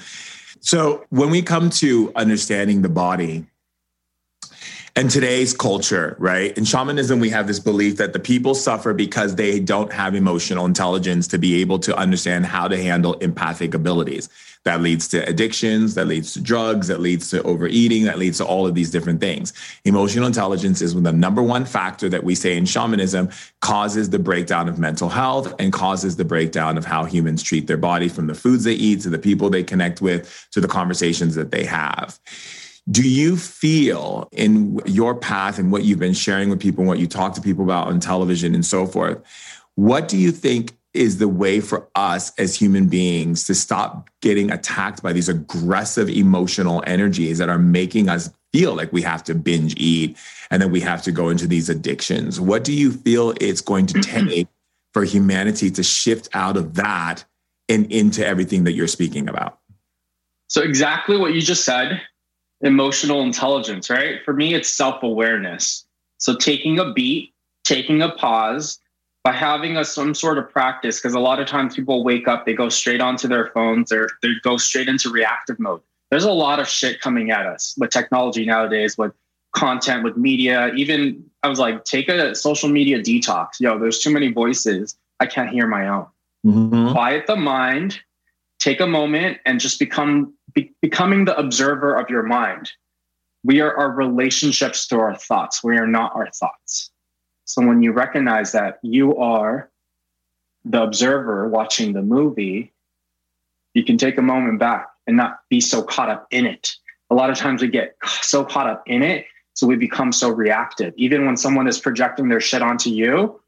So, when we come to understanding the body, and today's culture, right? In shamanism, we have this belief that the people suffer because they don't have emotional intelligence to be able to understand how to handle empathic abilities. That leads to addictions, that leads to drugs, that leads to overeating, that leads to all of these different things. Emotional intelligence is the number one factor that we say in shamanism causes the breakdown of mental health and causes the breakdown of how humans treat their body from the foods they eat to the people they connect with to the conversations that they have. Do you feel in your path and what you've been sharing with people and what you talk to people about on television and so forth, what do you think is the way for us as human beings to stop getting attacked by these aggressive emotional energies that are making us feel like we have to binge eat and that we have to go into these addictions? What do you feel it's going to mm-hmm. take for humanity to shift out of that and into everything that you're speaking about? So, exactly what you just said emotional intelligence, right? For me, it's self awareness. So taking a beat, taking a pause, by having a some sort of practice, because a lot of times people wake up, they go straight onto their phones, or they go straight into reactive mode. There's a lot of shit coming at us with technology nowadays, with content, with media. Even I was like, take a social media detox. Yo, there's too many voices. I can't hear my own. Mm-hmm. Quiet the mind, take a moment, and just become be- becoming the observer of your mind. We are our relationships to our thoughts. We are not our thoughts. So when you recognize that you are the observer watching the movie, you can take a moment back and not be so caught up in it. A lot of times we get so caught up in it, so we become so reactive. Even when someone is projecting their shit onto you,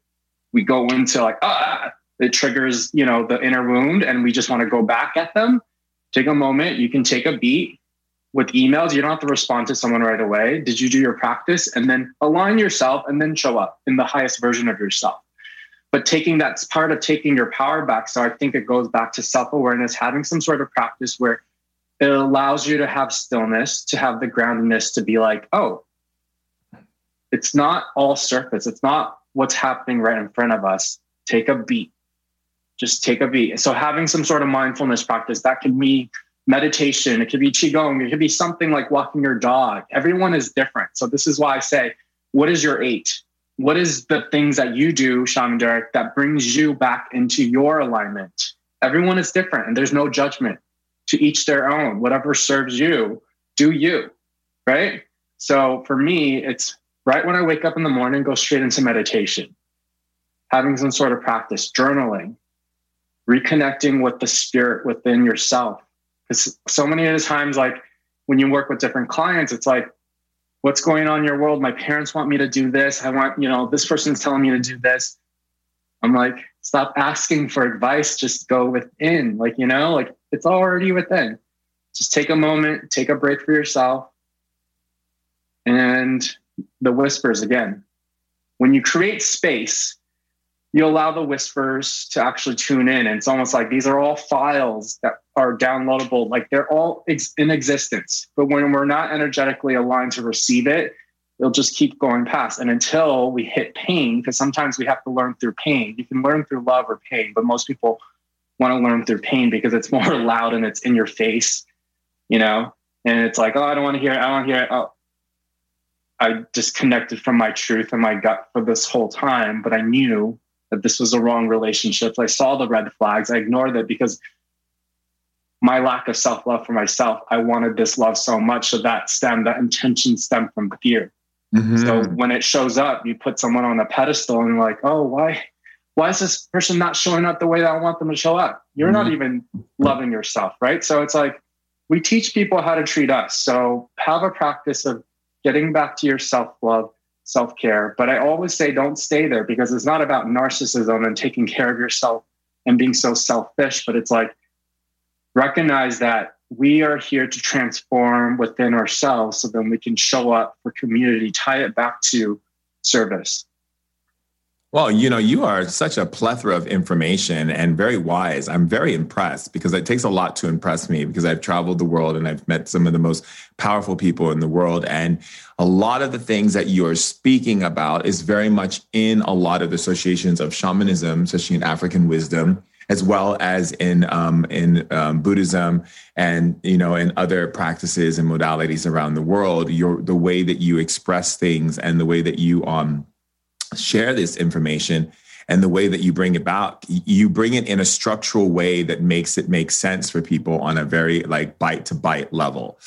we go into like, ah, it triggers, you know, the inner wound and we just want to go back at them take a moment. You can take a beat with emails. You don't have to respond to someone right away. Did you do your practice? And then align yourself and then show up in the highest version of yourself. But taking that's part of taking your power back. So I think it goes back to self awareness, having some sort of practice where it allows you to have stillness, to have the groundedness to be like, oh, it's not all surface. It's not what's happening right in front of us. Take a beat just take a beat. So having some sort of mindfulness practice that could be meditation, it could be qigong, it could be something like walking your dog. Everyone is different. So this is why I say, what is your eight? What is the things that you do, Shaman Durek, that brings you back into your alignment? Everyone is different and there's no judgment to each their own. Whatever serves you. do you, right? So for me, it's right when I wake up in the morning, go straight into meditation, having some sort of practice, journaling, reconnecting with the spirit within yourself. Because so many of the times, like when you work with different clients, it's like, what's going on in your world? My parents want me to do this. I want, you know, this person's telling me to do this. I'm like, stop asking for advice. Just go within. Like, you know, like it's already within. Just take a moment, take a break for yourself. And the whispers again. When you create space, you allow the whispers to actually tune in. And it's almost like these are all files that are downloadable, like they're all ex- in existence. But when we're not energetically aligned to receive it, it'll just keep going past. And until we hit pain, because sometimes we have to learn through pain. You can learn through love or pain, but most people want to learn through pain because it's more loud and it's in your face, you know? And it's like, oh, I don't want to hear it. I don't want to hear it. Oh, I disconnected from my truth and my gut for this whole time, but I knew that this was a wrong relationship. I saw the red flags. I ignored it because my lack of self love for myself, I wanted this love so much. So that stemmed, that intention stemmed from fear. Mm-hmm. So when it shows up, you put someone on a pedestal and like, oh, why, why is this person not showing up the way that I want them to show up? You're mm-hmm. not even loving yourself, right? So it's like we teach people how to treat us. So have a practice of getting back to your self love, self care. But I always say don't stay there because it's not about narcissism and taking care of yourself and being so selfish, but it's like recognize that we are here to transform within ourselves so then we can show up for community, tie it back to service. Well, you know, you are such a plethora of information and very wise. I'm very impressed because it takes a lot to impress me because I've traveled the world and I've met some of the most powerful people in the world. And a lot of the things that you're speaking about is very much in a lot of the associations of shamanism, especially in African wisdom, as well as in um, in um, Buddhism and you know in other practices and modalities around the world. Your the way that you express things and the way that you um share this information and the way that you bring about you bring it in a structural way that makes it make sense for people on a very like bite to bite level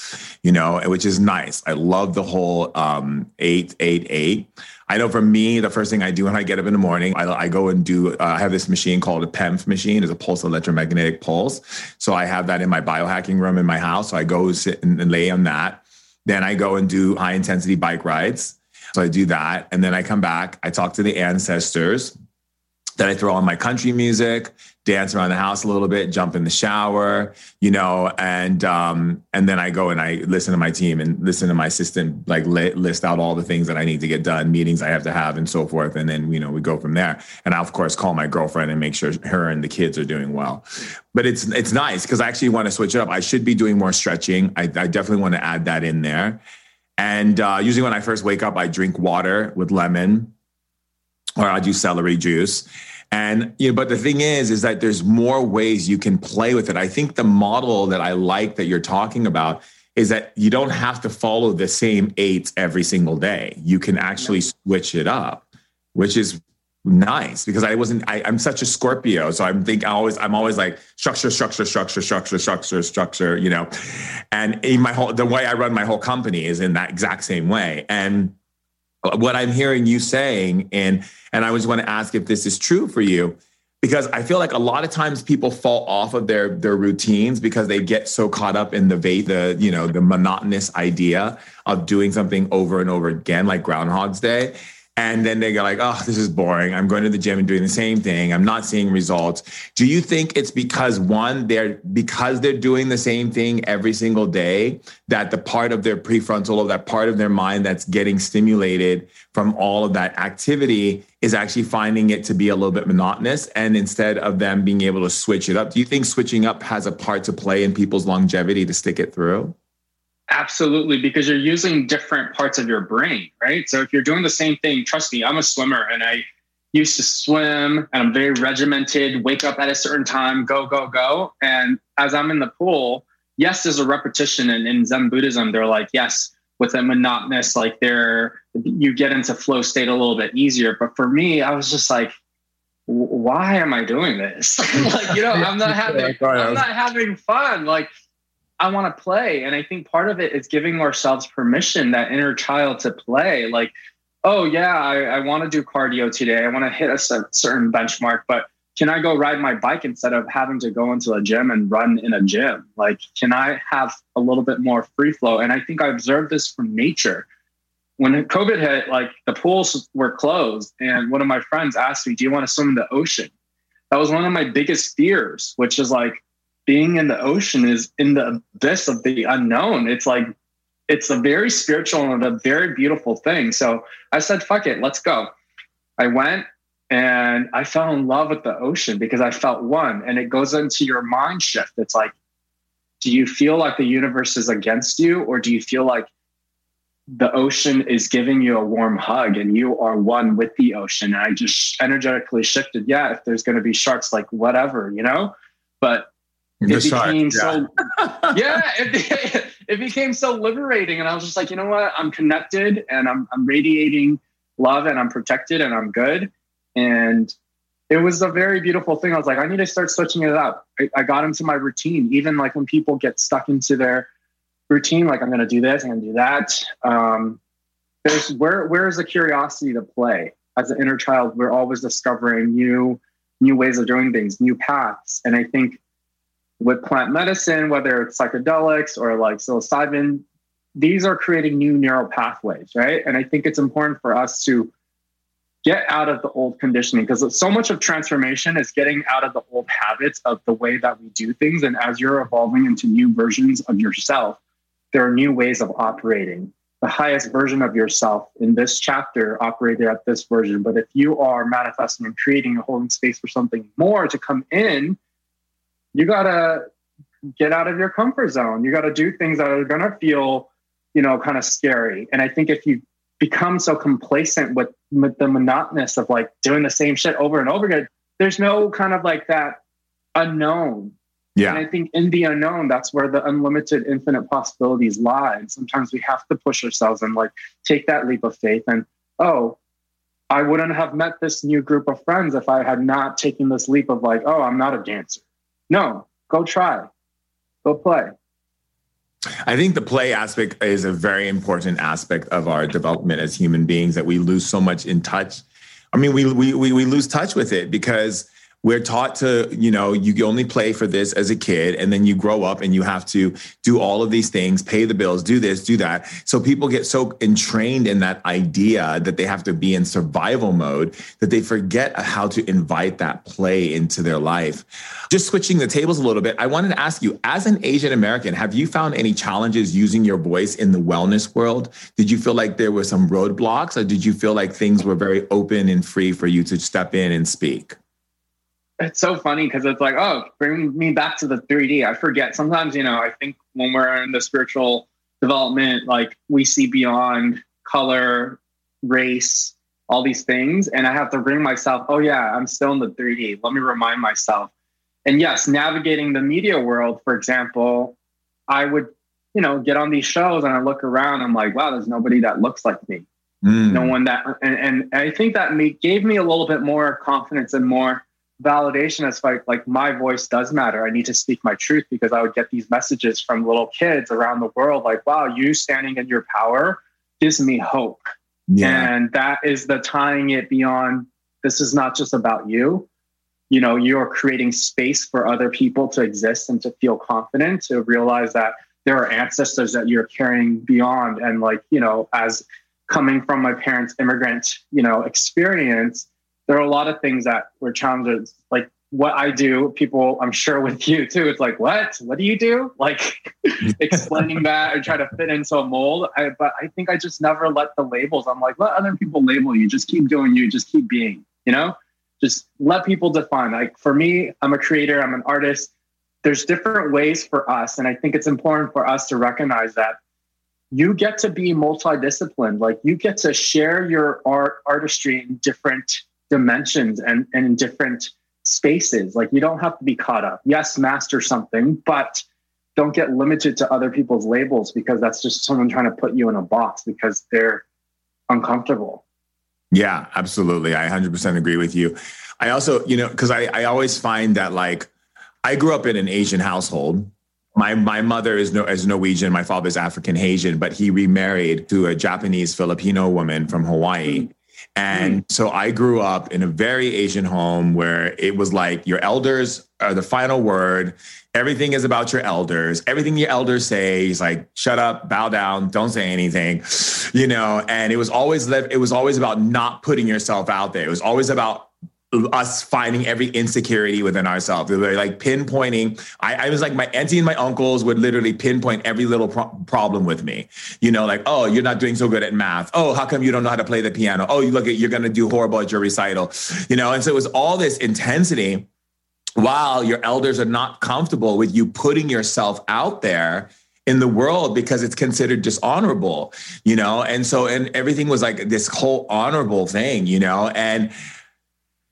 you know which is nice. I love the whole um 888 i know for me the first thing i do when i get up in the morning i, I go and do uh, i have this machine called a PEMF machine. It's a pulse electromagnetic pulse. So i have that in my biohacking room in my house. So i go sit and, and lay on that. Then i go and do high intensity bike rides so I do that. And then I come back, I talk to the ancestors. Then I throw on my country music, dance around the house a little bit, jump in the shower, you know, and um, and then I go and I listen to my team and listen to my assistant like list out all the things that I need to get done, meetings I have to have, and so forth. And then you know we go from there. And I of course call my girlfriend and make sure her and the kids are doing well. But it's it's nice because I actually want to switch it up. I should be doing more stretching. I, I definitely want to add that in there. And uh, usually when I first wake up, I drink water with lemon or I do celery juice. And you know, but the thing is, is that there's more ways you can play with it. I think the model that I like that you're talking about is that you don't have to follow the same eight every single day. You can actually switch it up, which is nice because I wasn't I, am such a Scorpio. So I'm think I always I'm always like structure, structure, structure, structure, structure, structure, you know. And in my whole the way I run my whole company is in that exact same way. And what I'm hearing you saying, and and I was want to ask if this is true for you, because I feel like a lot of times people fall off of their their routines because they get so caught up in the the you know the monotonous idea of doing something over and over again, like Groundhog's Day. And then they go like, oh, this is boring. I'm going to the gym and doing the same thing. I'm not seeing results. Do you think it's because one, they're because they're doing the same thing every single day, that the part of their prefrontal or that part of their mind that's getting stimulated from all of that activity is actually finding it to be a little bit monotonous and instead of them being able to switch it up? Do you think switching up has a part to play in people's longevity to stick it through? Absolutely, because you're using different parts of your brain, right? So if you're doing the same thing, trust me, I'm a swimmer and I used to swim and I'm very regimented, wake up at a certain time, go, go, go. And as I'm in the pool, yes, there's a repetition. And in Zen Buddhism, they're like, yes, with a monotonous, like there, you get into flow state a little bit easier. But for me, I was just like, why am I doing this? like, you know, I'm not having, I'm not having fun. Like, I want to play. And I think part of it is giving ourselves permission, that inner child to play. Like, oh, yeah, I, I want to do cardio today. I want to hit a certain benchmark, but can I go ride my bike instead of having to go into a gym and run in a gym? Like, can I have a little bit more free flow? And I think I observed this from nature. When COVID hit, like the pools were closed, and one of my friends asked me, Do you want to swim in the ocean? That was one of my biggest fears, which is like being in the ocean is in the abyss of the unknown. It's like, it's a very spiritual and a very beautiful thing. So I said, Fuck it, let's go. I went, and I fell in love with the ocean because I felt one. And it goes into your mind shift. It's like, do you feel like the universe is against you, or do you feel like the ocean is giving you a warm hug and you are one with the ocean? And I just energetically shifted. Yeah, if there's going to be sharks, like whatever, you know? But it became yeah. so, yeah, it, it became so liberating. And I was just like, you know what? I'm connected and I'm, I'm radiating love and I'm protected and I'm good and it was a very beautiful thing. I was like, I need to start switching it up. I, I got into my routine, even like when people get stuck into their routine, like I'm going to do this, I'm going to do that. Um, there's where where is the curiosity to play? As an inner child, we're always discovering new new ways of doing things, new paths, and I think with plant medicine, whether it's psychedelics or like psilocybin, these are creating new neural pathways, right? And I think it's important for us to get out of the old conditioning because so much of transformation is getting out of the old habits of the way that we do things. And as you're evolving into new versions of yourself, there are new ways of operating. The highest version of yourself in this chapter operated at this version. But if you are manifesting and creating a holding space for something more to come in, you got to get out of your comfort zone. You got to do things that are going to feel, you know, kind of scary. And I think if you become so complacent with, with the monotonous of like doing the same shit over and over again. There's no kind of like that unknown. Yeah. And I think in the unknown, that's where the unlimited, infinite possibilities lie. And sometimes we have to push ourselves and like take that leap of faith. And oh, I wouldn't have met this new group of friends if I had not taken this leap of like, oh, I'm not a dancer. No, go try, go play. I think the play aspect is a very important aspect of our development as human beings that we lose so much in touch. I mean, we we we, we lose touch with it because we're taught to you know you only play for this as a kid and then you grow up and you have to do all of these things pay the bills do this do that. So people get so entrained in that idea that they have to be in survival mode that they forget how to invite that play into their life. Just switching the tables a little bit i wanted to ask you as an asian american have you found any challenges using your voice in the wellness world? Did you feel like there were some roadblocks or did you feel like things were very open and free for you to step in and speak it's so funny because it's like, oh, bring me back to the 3D. I forget sometimes, you know, I think when we're in the spiritual development, like we see beyond color, race, all these things. And I have to bring myself, oh, yeah, I'm still in the 3D. Let me remind myself. And yes, navigating the media world, for example, I would, you know, get on these shows and I look around, I'm like, wow, there's nobody that looks like me. Mm. No one that, and, and I think that me, gave me a little bit more confidence and more validation as like like my voice does matter. I need to speak my truth because I would get these messages from little kids around the world like, wow, you standing in your power gives me hope. Yeah. And that is the tying it beyond this is not just about you. You know, you're creating space for other people to exist and to feel confident, to realize that there are ancestors that you're carrying beyond. And like, you know, as coming from my parents' immigrant, you know, experience, there are a lot of things that were challenges. Like what I do, people, I'm sure with you too, it's like, what? What do you do? Like explaining that or try to fit into a mold. I, but I think I just never let the labels. I'm like, let other people label you. Just keep doing you. Just keep being. You know, just let people define. Like for me, I'm a creator. I'm an artist. There's different ways for us, and I think it's important for us to recognize that you get to be multidisciplined. Like you get to share your art artistry in different dimensions and, and in different spaces. Like you don't have to be caught up. Yes, master something, but don't get limited to other people's labels because that's just someone trying to put you in a box because they're uncomfortable. Yeah, absolutely. I 100% agree with you. I also, you know, because I, I always find that like I grew up in an Asian household my my mother is no is Norwegian, my father is African Haitian, but he remarried to a Japanese Filipino woman from Hawaii. Mm. And mm. so I grew up in a very Asian home where it was like your elders are the final word. Everything is about your elders. Everything your elders say is like, shut up, bow down, don't say anything, you know. And it was always it was always about not putting yourself out there. It was always about us finding every insecurity within ourselves. They were like pinpointing. I, I, was like, my auntie and my uncles would literally pinpoint every little pro- problem with me. You know, like, oh, you're not doing so good at math. Oh, how come you don't know how to play the piano? Oh, you look at you're going to do horrible at your recital. You know, and so it was all this intensity while your elders are not comfortable with you putting yourself out there in the world because it's considered dishonorable, you know? And so, and everything was like this whole honorable thing, you know? And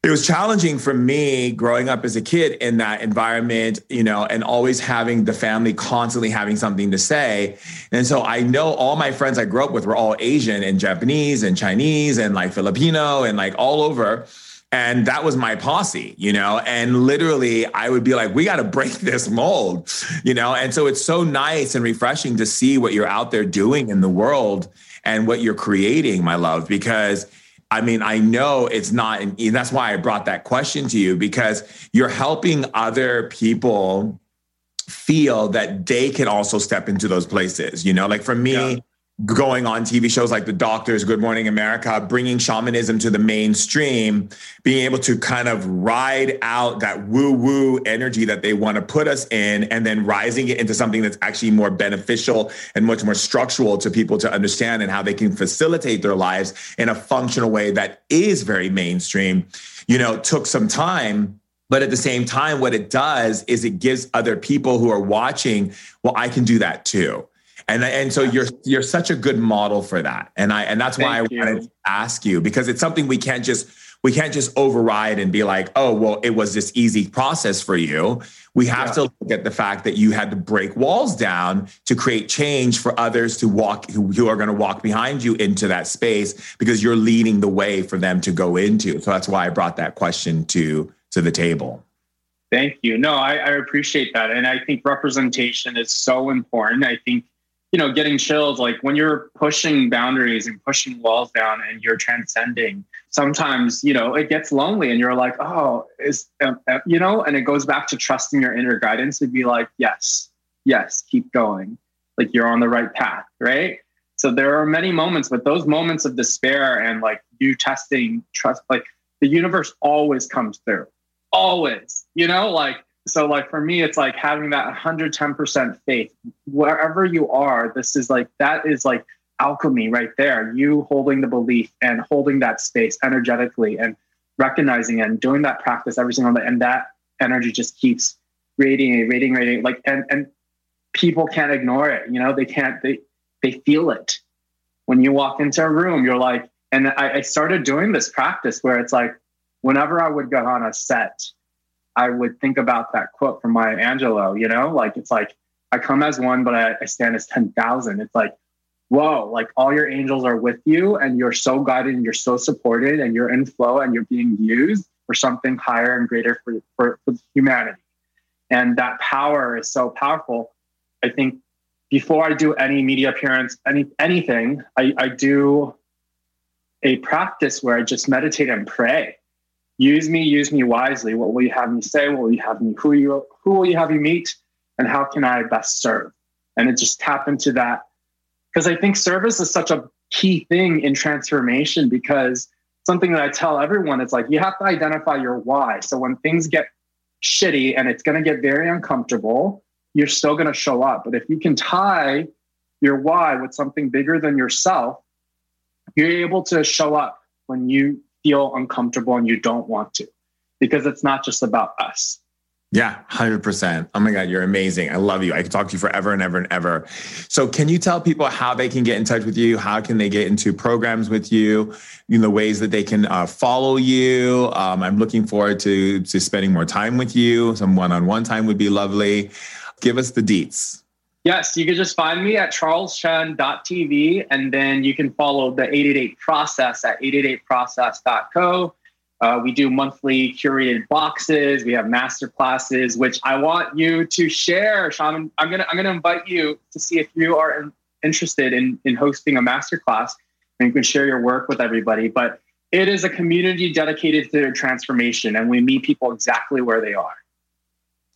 it was challenging for me growing up as a kid in that environment, you know, and always having the family constantly having something to say. And so I know all my friends I grew up with were all Asian and Japanese and Chinese and like Filipino and like all over. And that was my posse, you know, and literally I would be like, we got to break this mold, you know? And so it's so nice and refreshing to see what you're out there doing in the world and what you're creating, my love, because I mean, I know it's not, and that's why I brought that question to you because you're helping other people feel that they can also step into those places. You know, like for me, yeah going on TV shows like The Doctors, Good Morning America, bringing shamanism to the mainstream, being able to kind of ride out that woo woo energy that they want to put us in, and then rising it into something that's actually more beneficial and much more structural to people to understand and how they can facilitate their lives in a functional way that is very mainstream, you know, took some time. But at the same time, what it does is it gives other people who are watching, well, I can do that too and and so you're you're such a good model for that and i and that's why Thank i you. wanted to ask you because it's something we can't just we can't just override and be like oh well it was this easy process for you we have yeah. to look at the fact that you had to break walls down to create change for others to walk who, who are going to walk behind you into that space because you're leading the way for them to go into so that's why i brought that question to to the table Thank you. No, I, I appreciate that. And I think representation is so important. I think you know, getting chills, like when you're pushing boundaries and pushing walls down and you're transcending, sometimes, you know, it gets lonely and you're like, oh, is, um, uh, you know, and it goes back to trusting your inner guidance to be like, yes, yes, keep going. Like you're on the right path, right? So there are many moments, but those moments of despair and like you testing trust, like the universe always comes through, always, you know, like so like for me it's like having that 110% faith. Wherever you are this is like that is like alchemy right there. You holding the belief and holding that space energetically and recognizing it and doing that practice every single day and that energy just keeps radiating radiating radiating like and and people can't ignore it you know? They can't they they feel it. When you walk into a room you're like and I, I started doing this practice where it's like whenever i would go on a set I would think about that quote from Maya Angelou, you know, like it's like, I come as one, but I, I stand as 10,000. It's like, whoa, like all your angels are with you and you're so guided and you're so supported and you're in flow and you're being used for something higher and greater for, for, for humanity. And that power is so powerful. I think before I do any media appearance, any anything, I, I do a practice where I just meditate and pray use me, use me wisely. What will you have me say? What will you have me? Who you? Who will you have you meet? And how can I best serve? And it just tap into that because I think service is such a key thing in transformation. Because something that I tell everyone is like you have to identify your why. So when things get shitty and it's going to get very uncomfortable, you're still going to show up. But if you can tie your why with something bigger than yourself, you're able to show up when you feel uncomfortable and you don't want to because it's not just about us. Yeah, 100%. Oh my God, you're amazing. I love you. I can talk to you forever and ever and ever. So, can you tell people how they can get in touch with you? How can they get into programs with you? You know, ways that they can uh, follow you. Um, I'm looking forward to, to spending more time with you. Some one on one time would be lovely. Give us the deets. Yes, you can just find me at charleschen.tv and then you can follow the 888 process at 888process.co. Uh, we do monthly curated boxes. We have master classes, which I want you to share, Shaman. I'm gonna I'm gonna invite you to see if you are in, interested in in hosting a master class and you can share your work with everybody. But it is a community dedicated to transformation, and we meet people exactly where they are.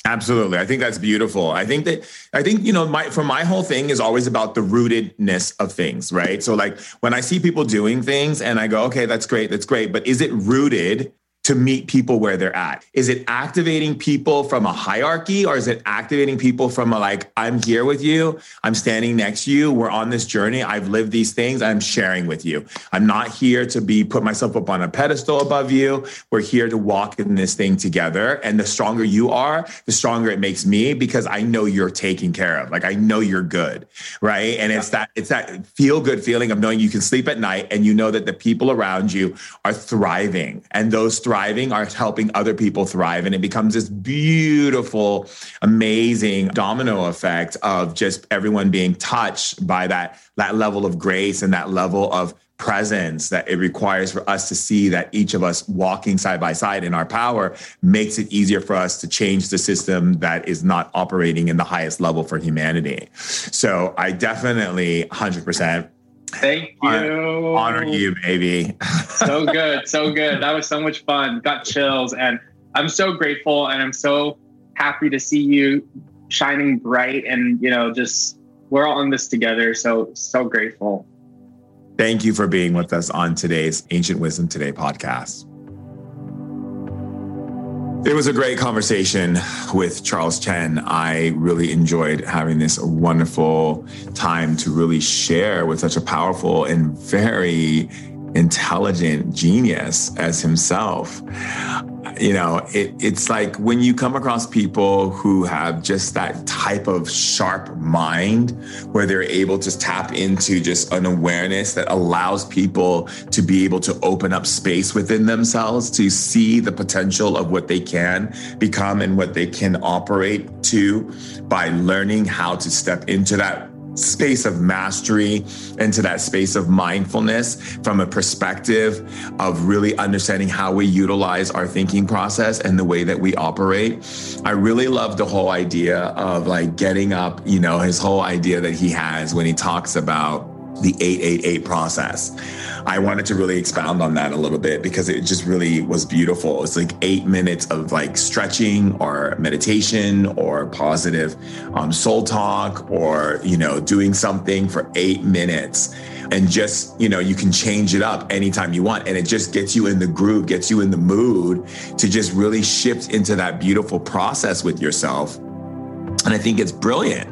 Absolutely. I think that's beautiful. I think that I think you know my for my whole thing is always about the rootedness of things, right? So like when I see people doing things and I go, okay, that's great, that's great, but is it rooted to meet people where they're at? Is it activating people from a hierarchy or is it activating people from a like, I'm here with you, I'm standing next to you, we're on this journey, I've lived these things, I'm sharing with you. I'm not here to be put myself up on a pedestal above you. We're here to walk in this thing together. And the stronger you are, the stronger it makes me because I know you're taken care of. Like I know you're good. Right. And it's that it's that feel good feeling of knowing you can sleep at night and you know that the people around you are thriving and those thriving thriving are helping other people thrive. And it becomes this beautiful, amazing domino effect of just everyone being touched by that, that level of grace and that level of presence that it requires for us to see that each of us walking side by side in our power makes it easier for us to change the system that is not operating in the highest level for humanity. So I definitely 100% Thank you. Honor, honor you, baby. so good. So good. That was so much fun. Got chills. And I'm so grateful and I'm so happy to see you shining bright and, you know, just we're all in this together. So, so grateful. Thank you for being with us on today's Ancient Wisdom Today podcast. It was a great conversation with Charles Chen. I really enjoyed having this wonderful time to really share with such a powerful and very intelligent genius as himself. You know, it, it's like when you come across people who have just that type of sharp mind where they're able to tap into just an awareness that allows people to be able to open up space within themselves to see the potential of what they can become and what they can operate to by learning how to step into that space of mastery into that space of mindfulness from a perspective of really understanding how we utilize our thinking process and the way that we operate. I really love the whole idea of like getting up, you know, his whole idea that he has when he talks about the 888 process. I wanted to really expound on that a little bit because it just really was beautiful. It's like eight minutes of like stretching or meditation or positive um, soul talk or, you know, doing something for eight minutes. And just, you know, you can change it up anytime you want. And it just gets you in the groove, gets you in the mood to just really shift into that beautiful process with yourself. And I think it's brilliant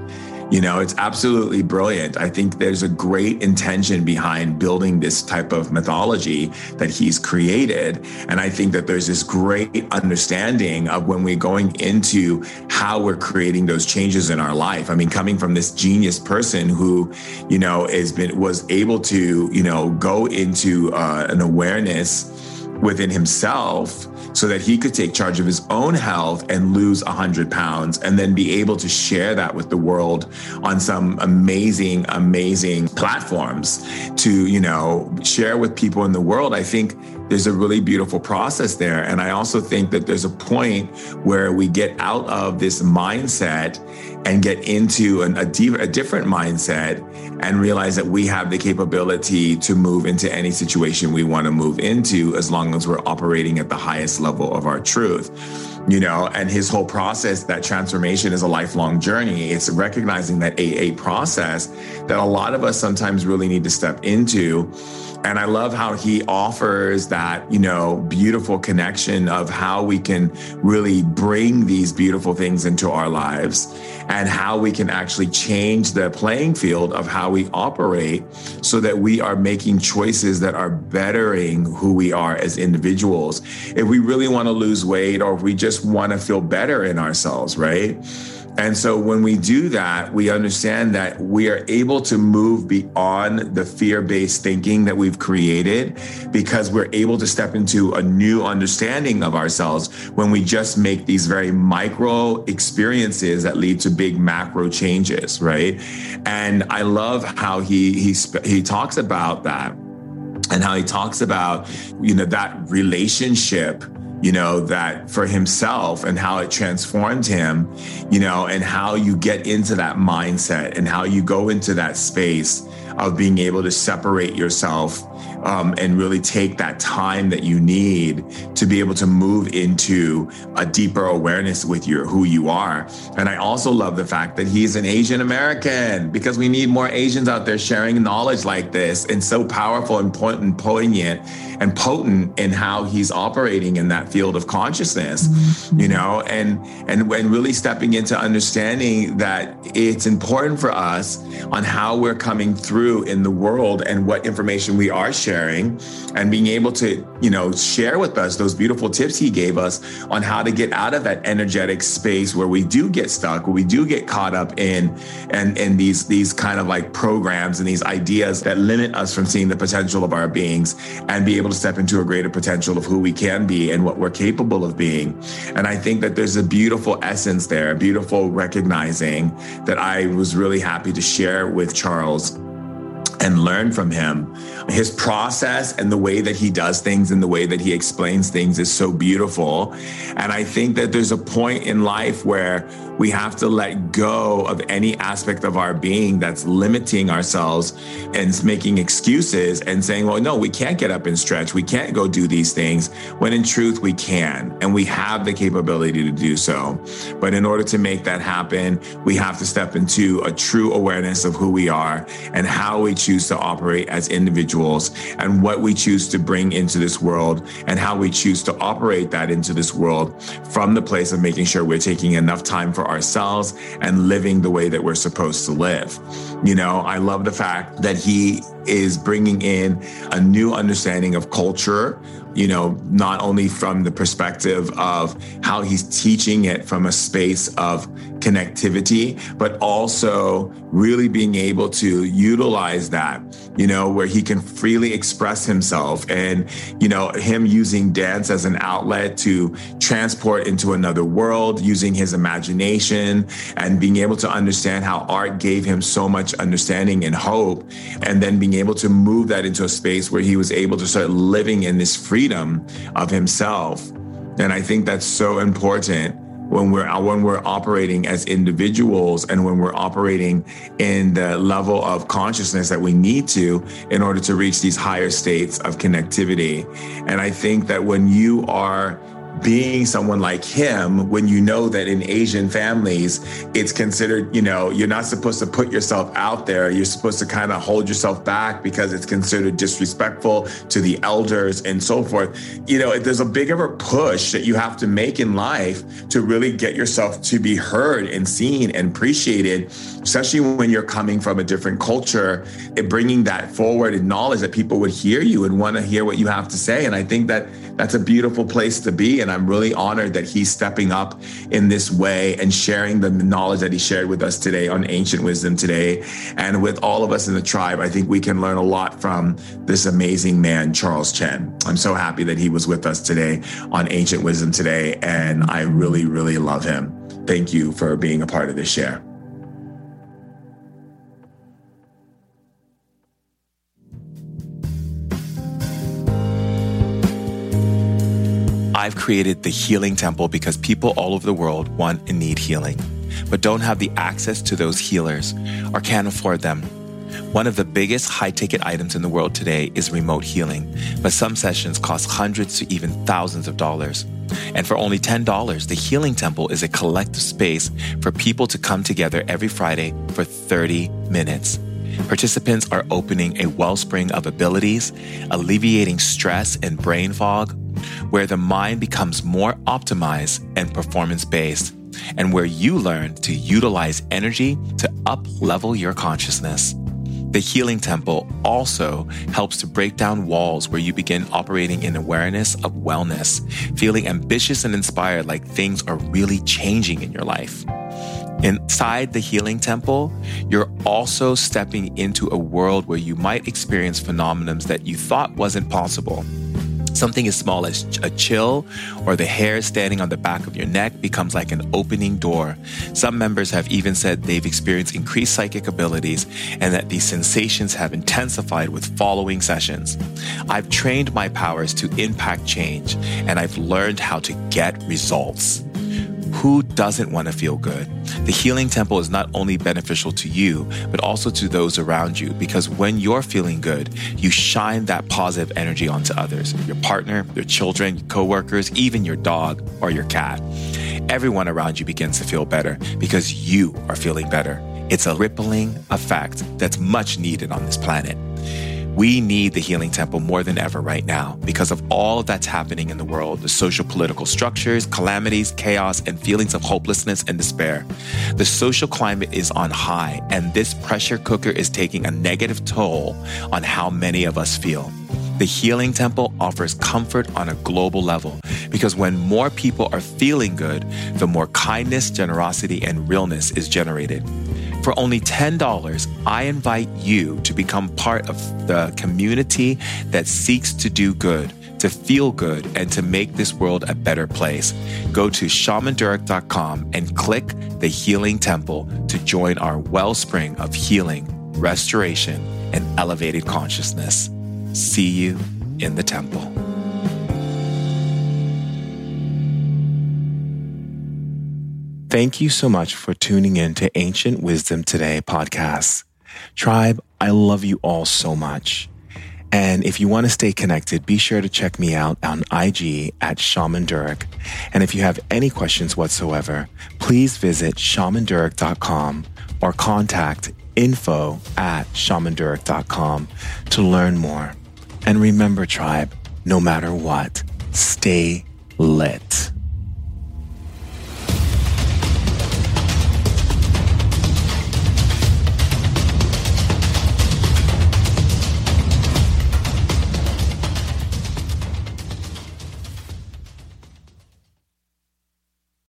you know, it's absolutely brilliant. I think there's a great intention behind building this type of mythology that he's created. And I think that there's this great understanding of when we're going into how we're creating those changes in our life. I mean, coming from this genius person who, you know, has been was able to, you know, go into uh, an awareness within himself so that he could take charge of his own health and lose 100 pounds and then be able to share that with the world on some amazing amazing platforms to you know share with people in the world. I think there's a really beautiful process there. And i also think that there's a point where we get out of this mindset and get into an, a, a different mindset and realize that we have the capability to move into any situation we want to move into as long as we're operating at the highest level of our truth you know? And his whole process that transformation is a lifelong journey. It's recognizing that aa process that a lot of us sometimes really need to step into and I love how he offers that, you know, beautiful connection of how we can really bring these beautiful things into our lives and how we can actually change the playing field of how we operate so that we are making choices that are bettering who we are as individuals. If we really want to lose weight or if we just want to feel better in ourselves, right? And so when we do that, we understand that we are able to move beyond the fear based thinking that we've created because we're able to step into a new understanding of ourselves when we just make these very micro experiences that lead to big macro changes, right? And I love how he he he talks about that and how he talks about, you know, that relationship you know, that for himself and how it transformed him, you know, and how you get into that mindset and how you go into that space of being able to separate yourself um, and really take that time that you need to be able to move into a deeper awareness with your who you are. And I also love the fact that he's an Asian American because we need more Asians out there sharing knowledge like this and so powerful and poignant and potent in how he's operating in that field of consciousness, mm-hmm. you know, and and when really stepping into understanding that it's important for us on how we're coming through in the world and what information we are sharing and being able to, you know, share with us those beautiful tips he gave us on how to get out of that energetic space where we do get stuck, where we do get caught up in and in these these kind of like programs and these ideas that limit us from seeing the potential of our beings and be able to step into a greater potential of who we can be and what we're capable of being. And I think that there's a beautiful essence there, a beautiful recognizing that I was really happy to share with Charles and learn from him. His process and the way that he does things and the way that he explains things is so beautiful. And I think that there's a point in life where we have to let go of any aspect of our being that's limiting ourselves and making excuses and saying, well, no, we can't get up and stretch. We can't go do these things when in truth we can and we have the capability to do so. But in order to make that happen, we have to step into a true awareness of who we are and how we choose to operate as individuals and what we choose to bring into this world and how we choose to operate that into this world from the place of making sure we're taking enough time for for ourselves and living the way that we're supposed to live. You know, I love the fact that he is bringing in a new understanding of culture, you know, not only from the perspective of how he's teaching it from a space of connectivity, but also really being able to utilize that, you know, where he can freely express himself and, you know, him using dance as an outlet to transport into another world, using his imagination and being able to understand how art gave him so much understanding and hope, and then being able to move that into a space where he was able to start living in this freedom of himself. And I think that's so important when we're uh, when we're operating as individuals and when we're operating in the level of consciousness that we need to in order to reach these higher states of connectivity. And I think that when you are being someone like him when you know that in Asian families, it's considered, you know, you're not supposed to put yourself out there. You're supposed to kind of hold yourself back because it's considered disrespectful to the elders and so forth. You know, there's a big of a push that you have to make in life to really get yourself to be heard and seen and appreciated, especially when you're coming from a different culture and bringing that forward and knowledge that people would hear you and want to hear what you have to say. And I think that that's a beautiful place to be. And I'm really honored that he's stepping up in this way and sharing the knowledge that he shared with us today on ancient wisdom today. And with all of us in the tribe, I think we can learn a lot from this amazing man, Charles Chen. I'm so happy that he was with us today on ancient wisdom today. And I really, really love him. Thank you for being a part of this share. I've created the Healing Temple because people all over the world want and need healing, but don't have the access to those healers or can't afford them. One of the biggest high ticket items in the world today is remote healing, but some sessions cost hundreds to even thousands of dollars. And for only $10, the Healing Temple is a collective space for people to come together every Friday for 30 minutes. Participants are opening a wellspring of abilities, alleviating stress and brain fog, where the mind becomes more optimized and performance based, and where you learn to utilize energy to up level your consciousness. The Healing Temple also helps to break down walls where you begin operating in awareness of wellness, feeling ambitious and inspired like things are really changing in your life. Inside the Healing Temple, you're also stepping into a world where you might experience phenomena that you thought wasn't possible Something as small as a chill or the hair standing on the back of your neck becomes like an opening door. Some members have even said they've experienced increased psychic abilities and that these sensations have intensified with following sessions. I've trained my powers to impact change and I've learned how to get results. Who doesn't want to feel good? The healing temple is not only beneficial to you, but also to those around you because when you're feeling good, you shine that positive energy onto others your partner, your children, your coworkers, even your dog or your cat. Everyone around you begins to feel better because you are feeling better. It's a rippling effect that's much needed on this planet. We need the healing temple more than ever right now because of all that's happening in the world the social political structures, calamities, chaos, and feelings of hopelessness and despair. The social climate is on high, and this pressure cooker is taking a negative toll on how many of us feel. The Healing Temple offers comfort on a global level because when more people are feeling good, the more kindness, generosity, and realness is generated. For only $10, I invite you to become part of the community that seeks to do good, to feel good, and to make this world a better place. Go to shamandurek.com and click the Healing Temple to join our wellspring of healing, restoration, and elevated consciousness. See you in the temple. Thank you so much for tuning in to Ancient Wisdom Today podcast. Tribe, I love you all so much. And if you want to stay connected, be sure to check me out on IG at Shaman Durek. And if you have any questions whatsoever, please visit shamandurek.com or contact info at shamandurek.com to learn more. And remember, tribe, no matter what, stay lit.